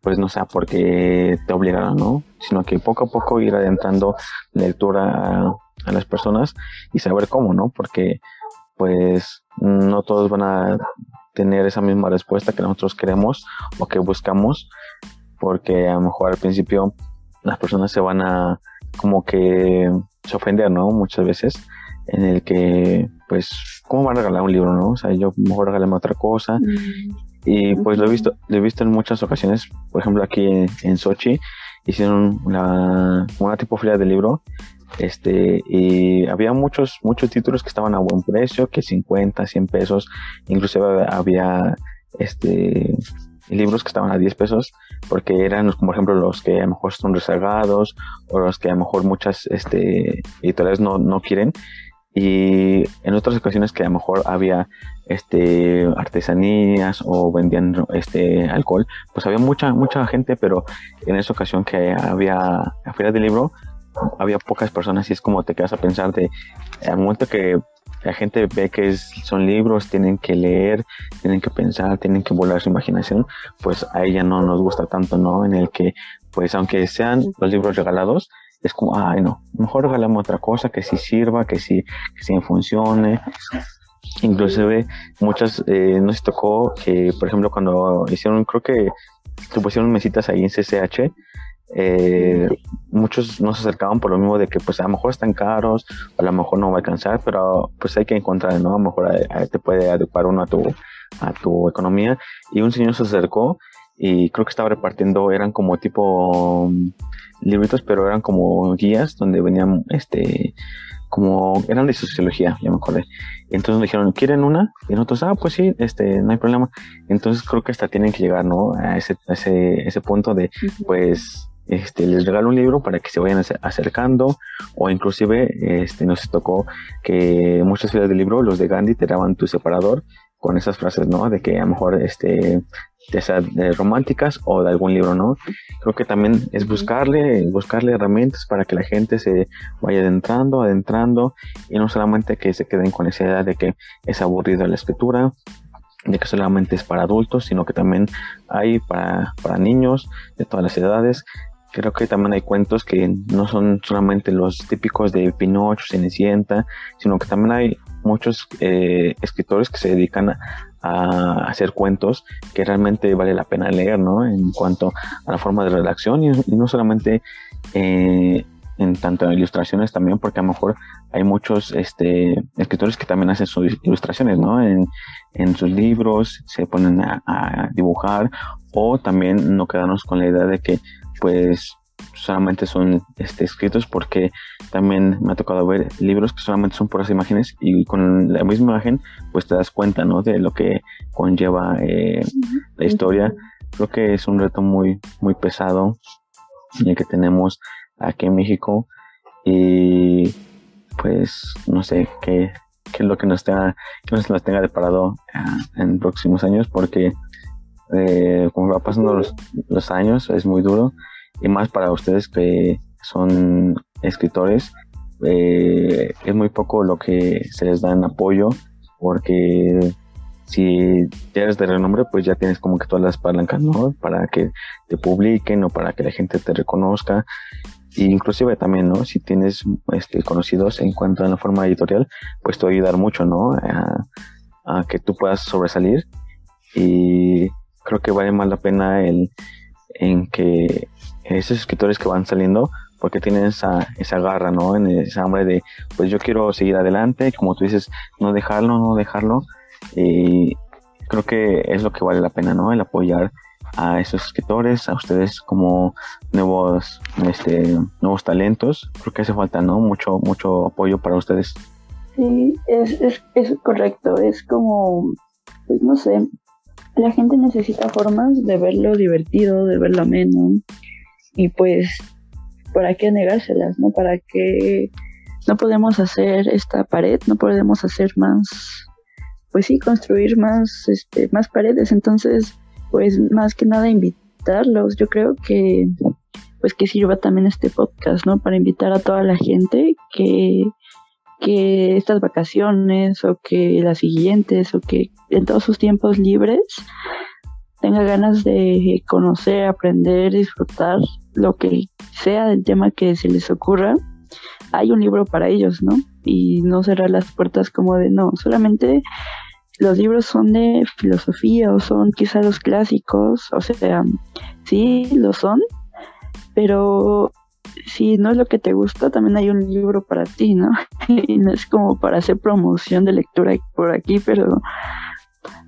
pues no sea porque te obligaron, ¿no? Sino que poco a poco ir adentrando lectura a, a las personas y saber cómo, ¿no? Porque pues no todos van a tener esa misma respuesta que nosotros queremos o que buscamos, porque a lo mejor al principio las personas se van a como que se ofender, ¿no? Muchas veces en el que, pues, ¿cómo van a regalar un libro, no? O sea, yo mejor regalarme otra cosa. Mm. Y pues lo he visto, lo he visto en muchas ocasiones, por ejemplo aquí en, Sochi hicieron una, una tipo feria de libro este, y había muchos, muchos títulos que estaban a buen precio, que 50, 100 pesos, inclusive había, este, libros que estaban a 10 pesos, porque eran, como por ejemplo, los que a lo mejor son rezagados, o los que a lo mejor muchas, este, editoriales no, no quieren, y en otras ocasiones que a lo mejor había este artesanías o vendían este alcohol pues había mucha mucha gente pero en esa ocasión que había feria de libro había pocas personas y es como te quedas a pensar de al momento que la gente ve que son libros, tienen que leer, tienen que pensar, tienen que volar su imaginación, pues a ella no nos gusta tanto, ¿no? En el que, pues aunque sean los libros regalados, es como, ay no, mejor regalamos otra cosa que sí sirva, que sí, que sí funcione. Inclusive muchas, eh, nos tocó que, por ejemplo, cuando hicieron, creo que pusieron mesitas ahí en CCH, eh, muchos no se acercaban por lo mismo de que pues a lo mejor están caros, a lo mejor no va a alcanzar, pero pues hay que encontrar, ¿no? A lo mejor te puede adecuar uno a tu, a tu economía. Y un señor se acercó y creo que estaba repartiendo, eran como tipo um, libritos, pero eran como guías donde venían, este, como, eran de sociología, ya me acordé. Entonces nos dijeron, ¿quieren una? Y nosotros, ah, pues sí, este, no hay problema. Entonces creo que hasta tienen que llegar, ¿no? A ese, a ese, ese punto de, pues, este, les regalo un libro para que se vayan acercando o inclusive este, nos tocó que muchas filas de libro, los de Gandhi te daban tu separador con esas frases, ¿no? De que a lo mejor este, de románticas o de algún libro, ¿no? Creo que también es buscarle, buscarle herramientas para que la gente se vaya adentrando, adentrando y no solamente que se queden con esa idea de que es aburrido la escritura, de que solamente es para adultos, sino que también hay para, para niños de todas las edades Creo que también hay cuentos que no son solamente los típicos de Pinocho, Cenicienta, sino que también hay muchos eh, escritores que se dedican a, hacer cuentos que realmente vale la pena leer, ¿no? En cuanto a la forma de redacción y, no solamente eh, en tanto ilustraciones también, porque a lo mejor hay muchos este, escritores que también hacen sus ilustraciones, ¿no? En, sus libros se ponen a, a, dibujar o también no quedarnos con la idea de que pues solamente son este, escritos porque también me ha tocado ver libros que solamente son puras imágenes y con la misma imagen pues te das cuenta ¿no? de lo que conlleva eh, la historia creo que es un reto muy muy pesado el que tenemos aquí en México y pues no sé qué, qué es lo que nos tenga que nos, tenga deparado ah, en próximos años porque eh, como va pasando los, años es muy duro y más para ustedes que son escritores, eh, es muy poco lo que se les da en apoyo, porque si eres de renombre, pues ya tienes como que todas las palancas, ¿no? Para que te publiquen o para que la gente te reconozca. E inclusive también, ¿no? Si tienes este, conocidos en cuanto a la forma editorial, pues te va a ayudar mucho, ¿no? A que tú puedas sobresalir. Y creo que vale más la pena el en que esos escritores que van saliendo porque tienen esa, esa garra, ¿no? En esa hambre de, pues yo quiero seguir adelante, como tú dices, no dejarlo, no dejarlo. Y creo que es lo que vale la pena, ¿no? El apoyar a esos escritores, a ustedes como nuevos, este, nuevos talentos. Creo que hace falta, ¿no? Mucho, mucho apoyo para ustedes. Sí, es, es, es correcto. Es como, pues no sé, la gente necesita formas de verlo divertido, de verlo ameno y pues, ¿para qué negárselas? ¿No? ¿Para qué no podemos hacer esta pared? No podemos hacer más, pues sí, construir más, este, más paredes. Entonces, pues más que nada invitarlos. Yo creo que pues que sirva también este podcast, ¿no? Para invitar a toda la gente que, que estas vacaciones o que las siguientes o que en todos sus tiempos libres tenga ganas de conocer, aprender, disfrutar lo que sea del tema que se les ocurra, hay un libro para ellos, ¿no? Y no cerrar las puertas como de no, solamente los libros son de filosofía o son quizá los clásicos, o sea, sí, lo son, pero si no es lo que te gusta, también hay un libro para ti, ¿no? *laughs* y no es como para hacer promoción de lectura por aquí, pero,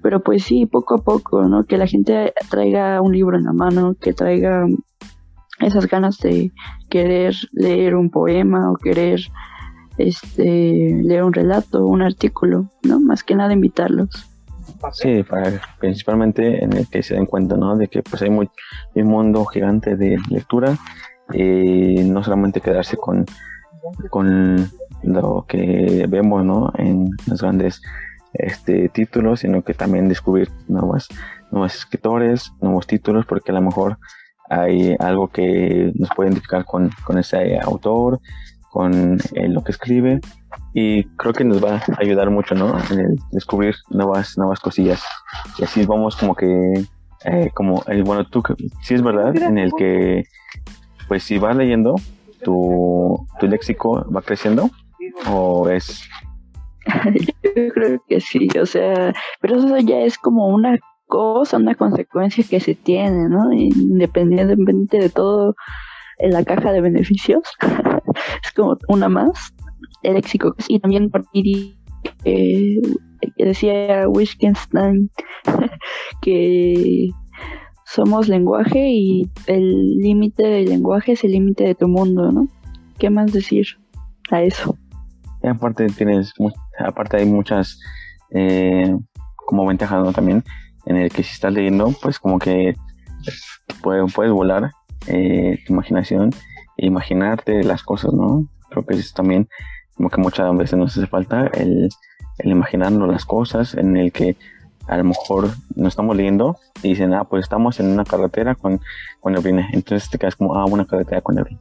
pero pues sí, poco a poco, ¿no? Que la gente traiga un libro en la mano, que traiga esas ganas de querer leer un poema o querer este leer un relato, un artículo, ¿no? Más que nada invitarlos. Sí, para, principalmente en el que se den cuenta, ¿no? De que pues hay muy, un mundo gigante de lectura y no solamente quedarse con, con lo que vemos, ¿no? En los grandes este, títulos, sino que también descubrir nuevas, nuevos escritores, nuevos títulos, porque a lo mejor hay algo que nos puede identificar con, con ese autor, con eh, lo que escribe y creo que nos va a ayudar mucho, ¿no? En el descubrir nuevas, nuevas cosillas. Y así vamos como que, eh, como, el, bueno, tú, sí es verdad, en el que, pues si vas leyendo, tu, tu léxico va creciendo o es... *laughs* Yo creo que sí, o sea, pero eso ya es como una cosa, una consecuencia que se tiene, ¿no? Independientemente de todo en la caja de beneficios, *laughs* es como una más el léxico. Y también por eh, decía Wittgenstein *laughs* que somos lenguaje y el límite del lenguaje es el límite de tu mundo, ¿no? ¿Qué más decir a eso? Aparte tienes, aparte hay muchas eh, como ventajas. También en el que si estás leyendo, pues como que puedes, puedes volar eh, tu imaginación e imaginarte las cosas, ¿no? Creo que es también como que muchas veces nos hace falta el, el imaginarnos las cosas en el que a lo mejor no estamos leyendo y dicen, ah, pues estamos en una carretera con, con neblina. Entonces te quedas como, ah, una carretera con neblina.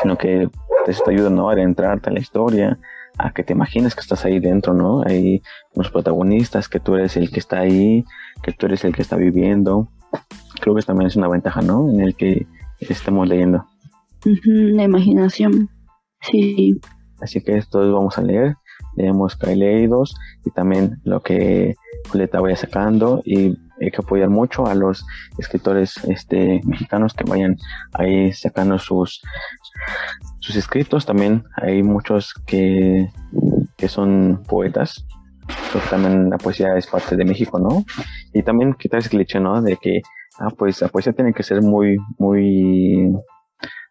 Sino que te está ayudando a adentrarte a la historia, a que te imagines que estás ahí dentro, ¿no? Hay unos protagonistas, que tú eres el que está ahí, que tú eres el que está viviendo. Creo que también es una ventaja, ¿no? En el que estemos leyendo. la imaginación, sí. Así que esto vamos a leer. Que hay leídos y también lo que Julieta vaya sacando y hay que apoyar mucho a los escritores este, mexicanos que vayan ahí sacando sus, sus escritos. También hay muchos que, que son poetas. también la poesía es parte de México, ¿no? Y también quitar ese cliché, ¿no? De que, ah, pues la poesía tiene que ser muy, muy,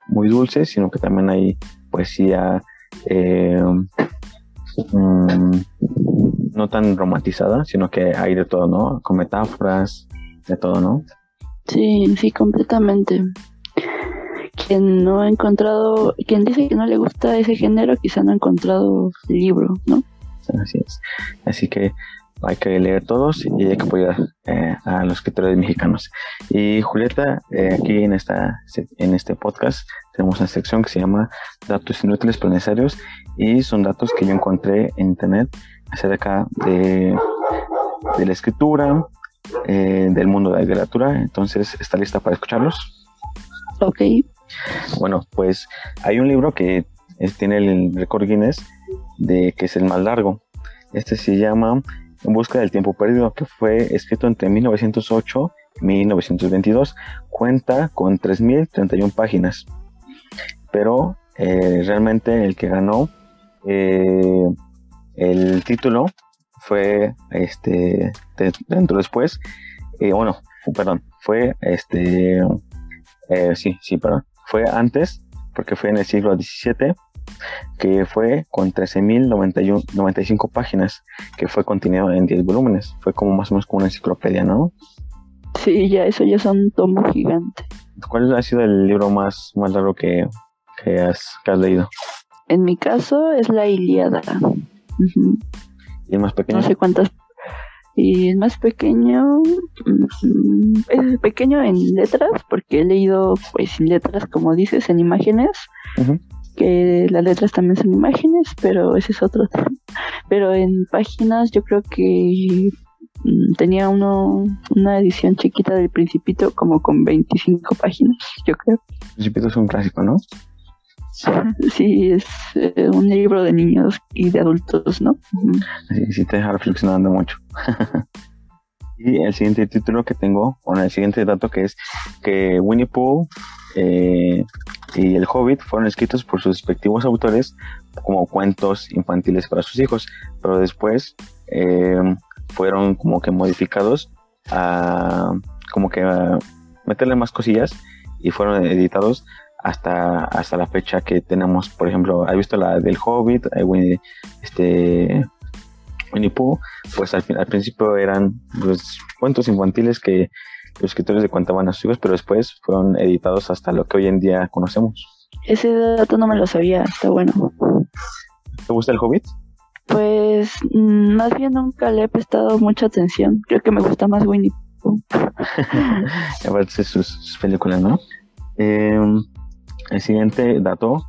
muy dulce, sino que también hay poesía eh, mm, no tan romantizada, sino que hay de todo, ¿no? Con metáforas, de todo, ¿no? Sí, sí, completamente. Quien no ha encontrado, quien dice que no le gusta ese género, quizá no ha encontrado el libro, ¿no? Así es. Así que hay que leer todos y hay que apoyar eh, a los escritores mexicanos. Y Julieta, eh, aquí en, esta, en este podcast tenemos una sección que se llama Datos Inútiles pero necesarios y son datos que yo encontré en internet acerca de, de la escritura, eh, del mundo de la literatura. Entonces, ¿está lista para escucharlos? Ok. Bueno, pues hay un libro que tiene el récord Guinness de que es el más largo. Este se llama en busca del tiempo perdido, que fue escrito entre 1908 y 1922. Cuenta con 3.031 páginas, pero eh, realmente el que ganó eh, el título fue este dentro después, eh, bueno, perdón, fue este, sí, sí, perdón, fue antes, porque fue en el siglo XVII que fue con 13.095 páginas, que fue contenido en 10 volúmenes. Fue como más o menos como una enciclopedia, ¿no? Sí, ya eso ya es un tomo gigante. ¿Cuál ha sido el libro más, más largo que, que, has, leído? En mi caso es la Ilíada. ¿Y el más pequeño? No sé cuántas. y es más pequeño, es pequeño en letras, porque he leído pues sin letras, como dices, en imágenes, que las letras también son imágenes, pero ese es otro tema. Pero en páginas yo creo que mm, tenía uno, una edición chiquita del Principito como con 25 páginas, yo creo. Principito es un clásico, ¿no? Sí, es eh, un libro de niños y de adultos, ¿no? Sí, sí te deja reflexionando mucho. *laughs* y el siguiente título que tengo, o el siguiente dato que es que Winnie Pooh eh, y El Hobbit fueron escritos por sus respectivos autores como cuentos infantiles para sus hijos, pero después eh, fueron como que modificados a como que meterle más cosillas y fueron editados hasta, hasta la fecha que tenemos, por ejemplo, ¿has visto la del Hobbit? Winnie, este, Winnie Pooh, pues al, al principio eran pues, cuentos infantiles que los escritores le contaban a sus hijos, pero después fueron editados hasta lo que hoy en día conocemos. Ese dato no me lo sabía, está bueno. ¿Te gusta el Hobbit? Pues mm, más bien nunca le he prestado mucha atención. Creo que me gusta más Winnie Pooh. *laughs* Aparte sus, sus películas, ¿no? Eh, el siguiente dato,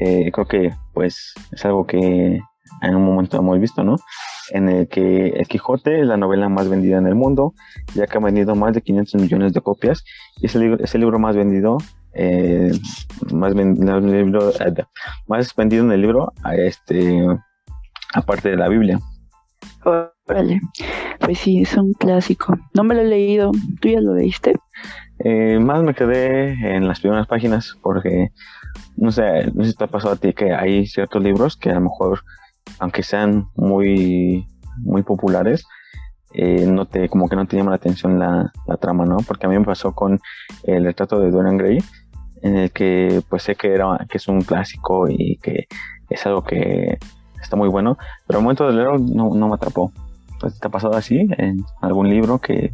eh, creo que pues es algo que en un momento hemos visto, ¿no? En el que El Quijote es la novela más vendida en el mundo, ya que ha vendido más de 500 millones de copias y es el, libro, es el libro más vendido, eh, más, eh, *laughs* más vendido en el libro, este, aparte de la Biblia. Órale, pues sí, es un clásico. No me lo he leído, ¿tú ya lo leíste? Eh, más me quedé en las primeras páginas porque, no sé, no sé si te ha pasado a ti que hay ciertos libros que a lo mejor, aunque sean muy, muy populares, eh, no te, como que no te llama la atención la, trama, ¿no? Porque a mí me pasó con el retrato de Dorian Gray, en el que pues sé que, era, que es un clásico y que es algo que está muy bueno, pero al momento de leerlo no, no me atrapó. Pues, ¿Te ha pasado así en algún libro que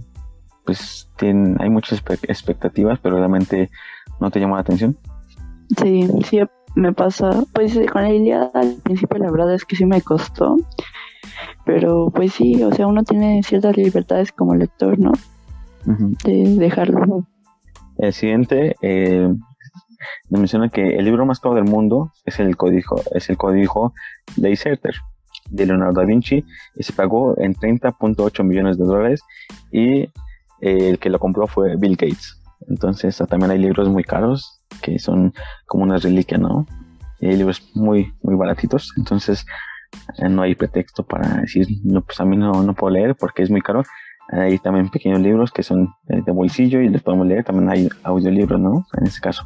pues tiene, hay muchas expectativas, pero realmente no te llama la atención. Sí, sí me pasa. Pues eh, con la Iliada al principio la verdad es que sí me costó, pero pues sí, o sea, uno tiene ciertas libertades como lector, ¿no? De dejarlo. El siguiente eh, menciona que el libro más caro del mundo es el código, es el código de Iserter de Leonardo da Vinci y se pagó en 30.8 millones de dólares y el que lo compró fue Bill Gates. Entonces también hay libros muy caros que son como una reliquia, ¿no? Y hay libros muy, muy baratitos. Entonces eh, no hay pretexto para decir, no, pues a mí no, no puedo leer porque es muy caro. Hay también pequeños libros que son de bolsillo y los podemos leer. También hay audiolibros, ¿no? En ese caso.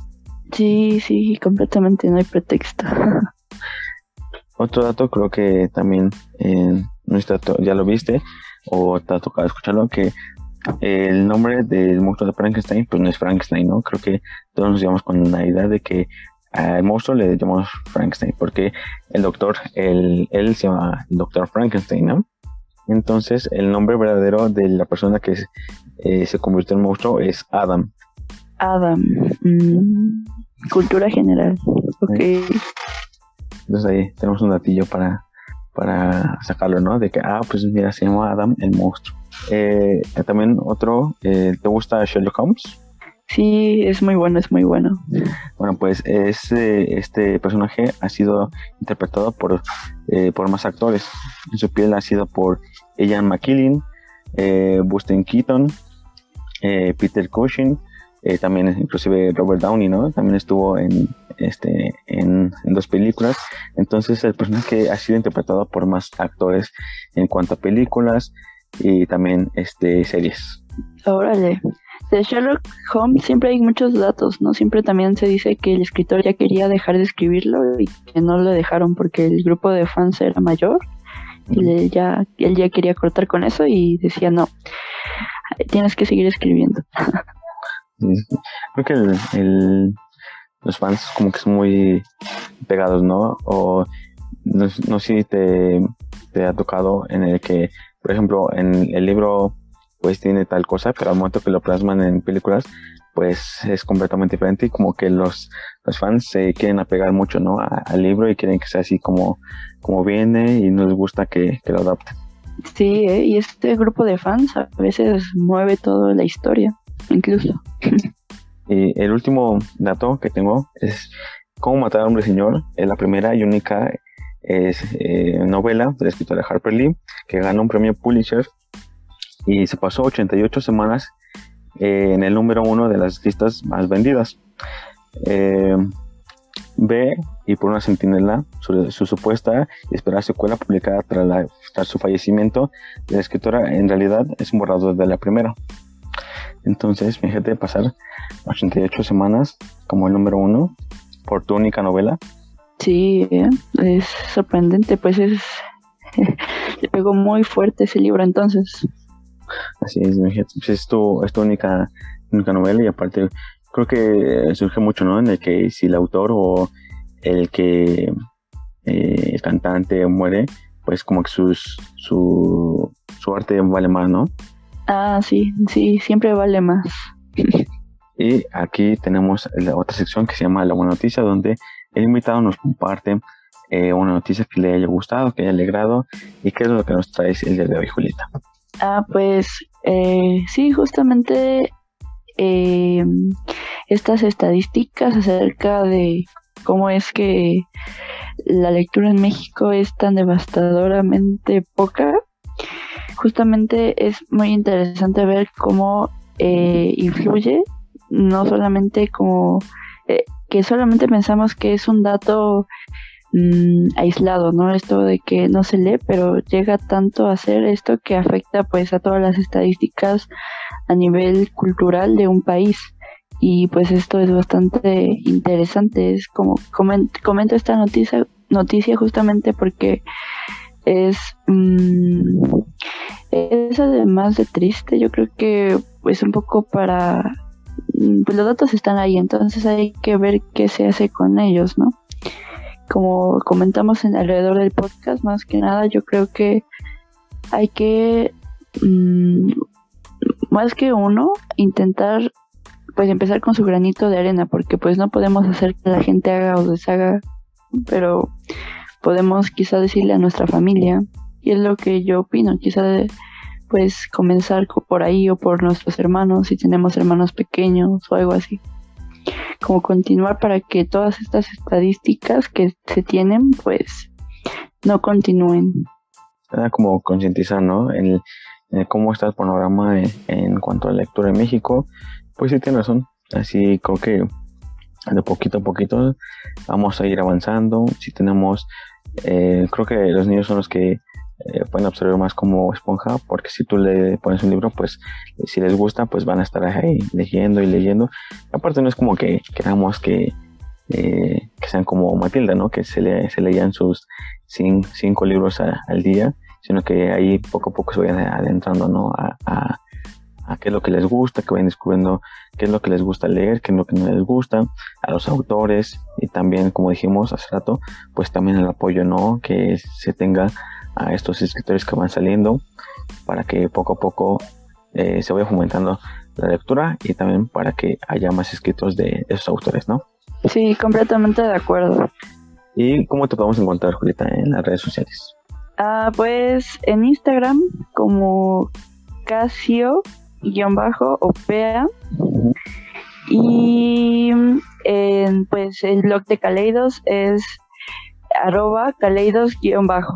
Sí, sí, completamente no hay pretexto. *laughs* Otro dato creo que también eh, ya lo viste o te ha tocado escucharlo, que el nombre del monstruo de Frankenstein, pues no es Frankenstein, ¿no? Creo que todos nos llevamos con la idea de que al monstruo le llamamos Frankenstein, porque el doctor, el, él se llama el doctor Frankenstein, ¿no? Entonces, el nombre verdadero de la persona que eh, se convirtió en monstruo es Adam. Adam. Mm, cultura general. Ok. Entonces ahí tenemos un datillo para, para sacarlo, ¿no? De que, ah, pues mira, se llama Adam el monstruo. Eh, también otro, eh, ¿te gusta Sherlock Holmes? Sí, es muy bueno, es muy bueno. Bueno, pues este, este personaje ha sido interpretado por, eh, por más actores. En su piel ha sido por Ian McKellen, eh, Buster Keaton, Peter Cushing, también inclusive Robert Downey, ¿no? También estuvo en, este, en, en, dos películas. Entonces el personaje ha sido interpretado por más actores en cuanto a películas, y también este series. Órale. De Sherlock Holmes siempre hay muchos datos, ¿no? Siempre también se dice que el escritor ya quería dejar de escribirlo y que no lo dejaron porque el grupo de fans era mayor y él ya, él ya quería cortar con eso y decía, no, tienes que seguir escribiendo. *laughs* Creo que el, los fans como que son muy pegados, ¿no? O no, no sé si te, te ha tocado en el que por ejemplo, en el libro pues tiene tal cosa, pero al momento que lo plasman en películas, pues es completamente diferente y como que los, los fans se quieren apegar mucho, ¿no? al libro y quieren que sea así como, como viene y no les gusta que, lo adapten. Sí, ¿eh? y este grupo de fans a veces mueve toda la historia, incluso. *laughs* y el último dato que tengo es Cómo matar a hombre señor. Es la primera y única es, eh, novela de la escritora Harper Lee que ganó un premio Pulitzer y se pasó 88 semanas eh, en el número uno de las listas más vendidas. Eh, B y por una centinela su, su supuesta y esperada secuela publicada tras, su fallecimiento de la escritora en realidad es un borrador de la primera. Entonces, fíjate pasar 88 semanas como el número uno por tu única novela. Sí, es sorprendente, pues es *laughs* le pegó muy fuerte ese libro entonces. Así es, pues es tu, es tu única, única novela y aparte creo que surge mucho, ¿no? En el que si el autor o el que eh, el cantante muere, pues como que sus, su, su arte vale más, ¿no? Ah, sí, sí, siempre vale más. *laughs* y aquí tenemos la otra sección que se llama La Buena Noticia, donde el invitado nos comparte eh, una noticia que le haya gustado, que haya alegrado, y qué es lo que nos trae el día de hoy, Julieta. Ah, pues eh, sí, justamente eh, estas estadísticas acerca de cómo es que la lectura en México es tan devastadoramente poca. Justamente es muy interesante ver cómo eh, influye, no solamente como que solamente pensamos que es un dato mm, aislado, ¿no? Esto de que no se lee, pero llega tanto a ser esto que afecta pues a todas las estadísticas a nivel cultural de un país y pues esto es bastante interesante. Es como comento esta noticia, justamente porque es, mm, es además de triste, yo creo que pues un poco para, pues los datos están ahí, entonces hay que ver qué se hace con ellos, ¿no? Como comentamos en alrededor del podcast, más que nada yo creo que hay que, mm, más que uno, intentar pues empezar con su granito de arena, porque pues no podemos hacer que la gente haga o deshaga, pero podemos quizá decirle a nuestra familia, y es lo que yo opino, quizá pues comenzar por ahí o por nuestros hermanos, si tenemos hermanos pequeños o algo así. Como continuar para que todas estas estadísticas que se tienen, pues no continúen. como concientizar, ¿no? En, cómo está el panorama en, cuanto a lectura en México pues sí, tiene razón. Así creo que de poquito a poquito vamos a ir avanzando. Si tenemos, eh, creo que los niños son los que eh, pueden absorber más como esponja, porque si tú le pones un libro, pues si les gusta, pues van a estar ahí leyendo y leyendo. Aparte no es como que queramos que, eh, que sean como Matilda, ¿no? Que se, le, se leían sus cinco, libros al día, sino que ahí poco a poco se vayan adentrando, ¿no? a a qué es lo que les gusta, que vayan descubriendo qué es lo que les gusta leer, qué es lo que no les gusta, a los autores y también, como dijimos hace rato, pues también el apoyo, ¿no? Que se tenga a estos escritores que van saliendo para que poco a poco eh, se vaya fomentando la lectura y también para que haya más escritos de esos autores, ¿no? Sí, completamente de acuerdo. ¿Y cómo te podemos encontrar, Julieta, en las redes sociales? Ah, pues en Instagram como Casio guion bajo opea y pues el blog de Caleidos es arroba caleidos guion bajo.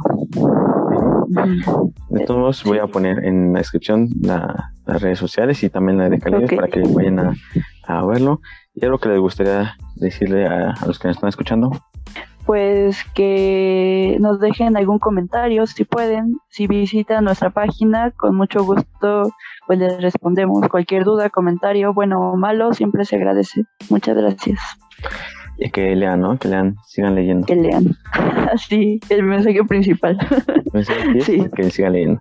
De todos voy a poner en la descripción las redes sociales y también la de Caleidos para que vayan a, verlo. Y algo que les gustaría decirle a, a los que nos están escuchando pues que nos dejen algún comentario si pueden, si visitan nuestra página, con mucho gusto pues les respondemos cualquier duda, comentario, bueno o malo, siempre se agradece. Muchas gracias. Y que lean, ¿no? Que lean, sigan leyendo. Que lean. *laughs* Así, el mensaje principal. *laughs* sí. Que sigan leyendo.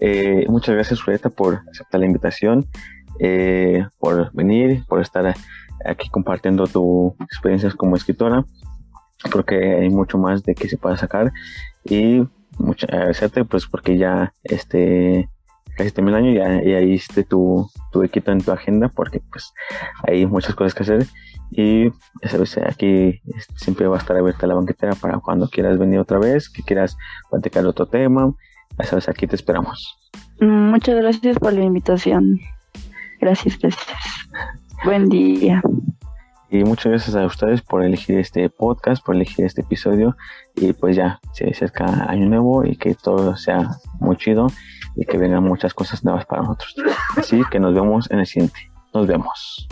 Eh, muchas gracias, Julieta, por aceptar la invitación, eh, por venir, por estar aquí compartiendo tus experiencias como escritora. Creo que hay mucho más de que se pueda sacar y mucha, agradecerte pues porque ya este casi termina el año ya, ahí hiciste tu, tu equipo en tu agenda porque pues hay muchas cosas que hacer y sabes aquí siempre va a estar abierta la banquetera para cuando quieras venir otra vez que quieras platicar otro tema ya sabes, aquí te esperamos. Mm, muchas gracias por la invitación. Gracias, gracias. Buen día. Y muchas gracias a ustedes por elegir este podcast, por elegir este episodio. Y pues ya, se acerca año nuevo y que todo sea muy chido y que vengan muchas cosas nuevas para nosotros. Así que nos vemos en el siguiente. Nos vemos.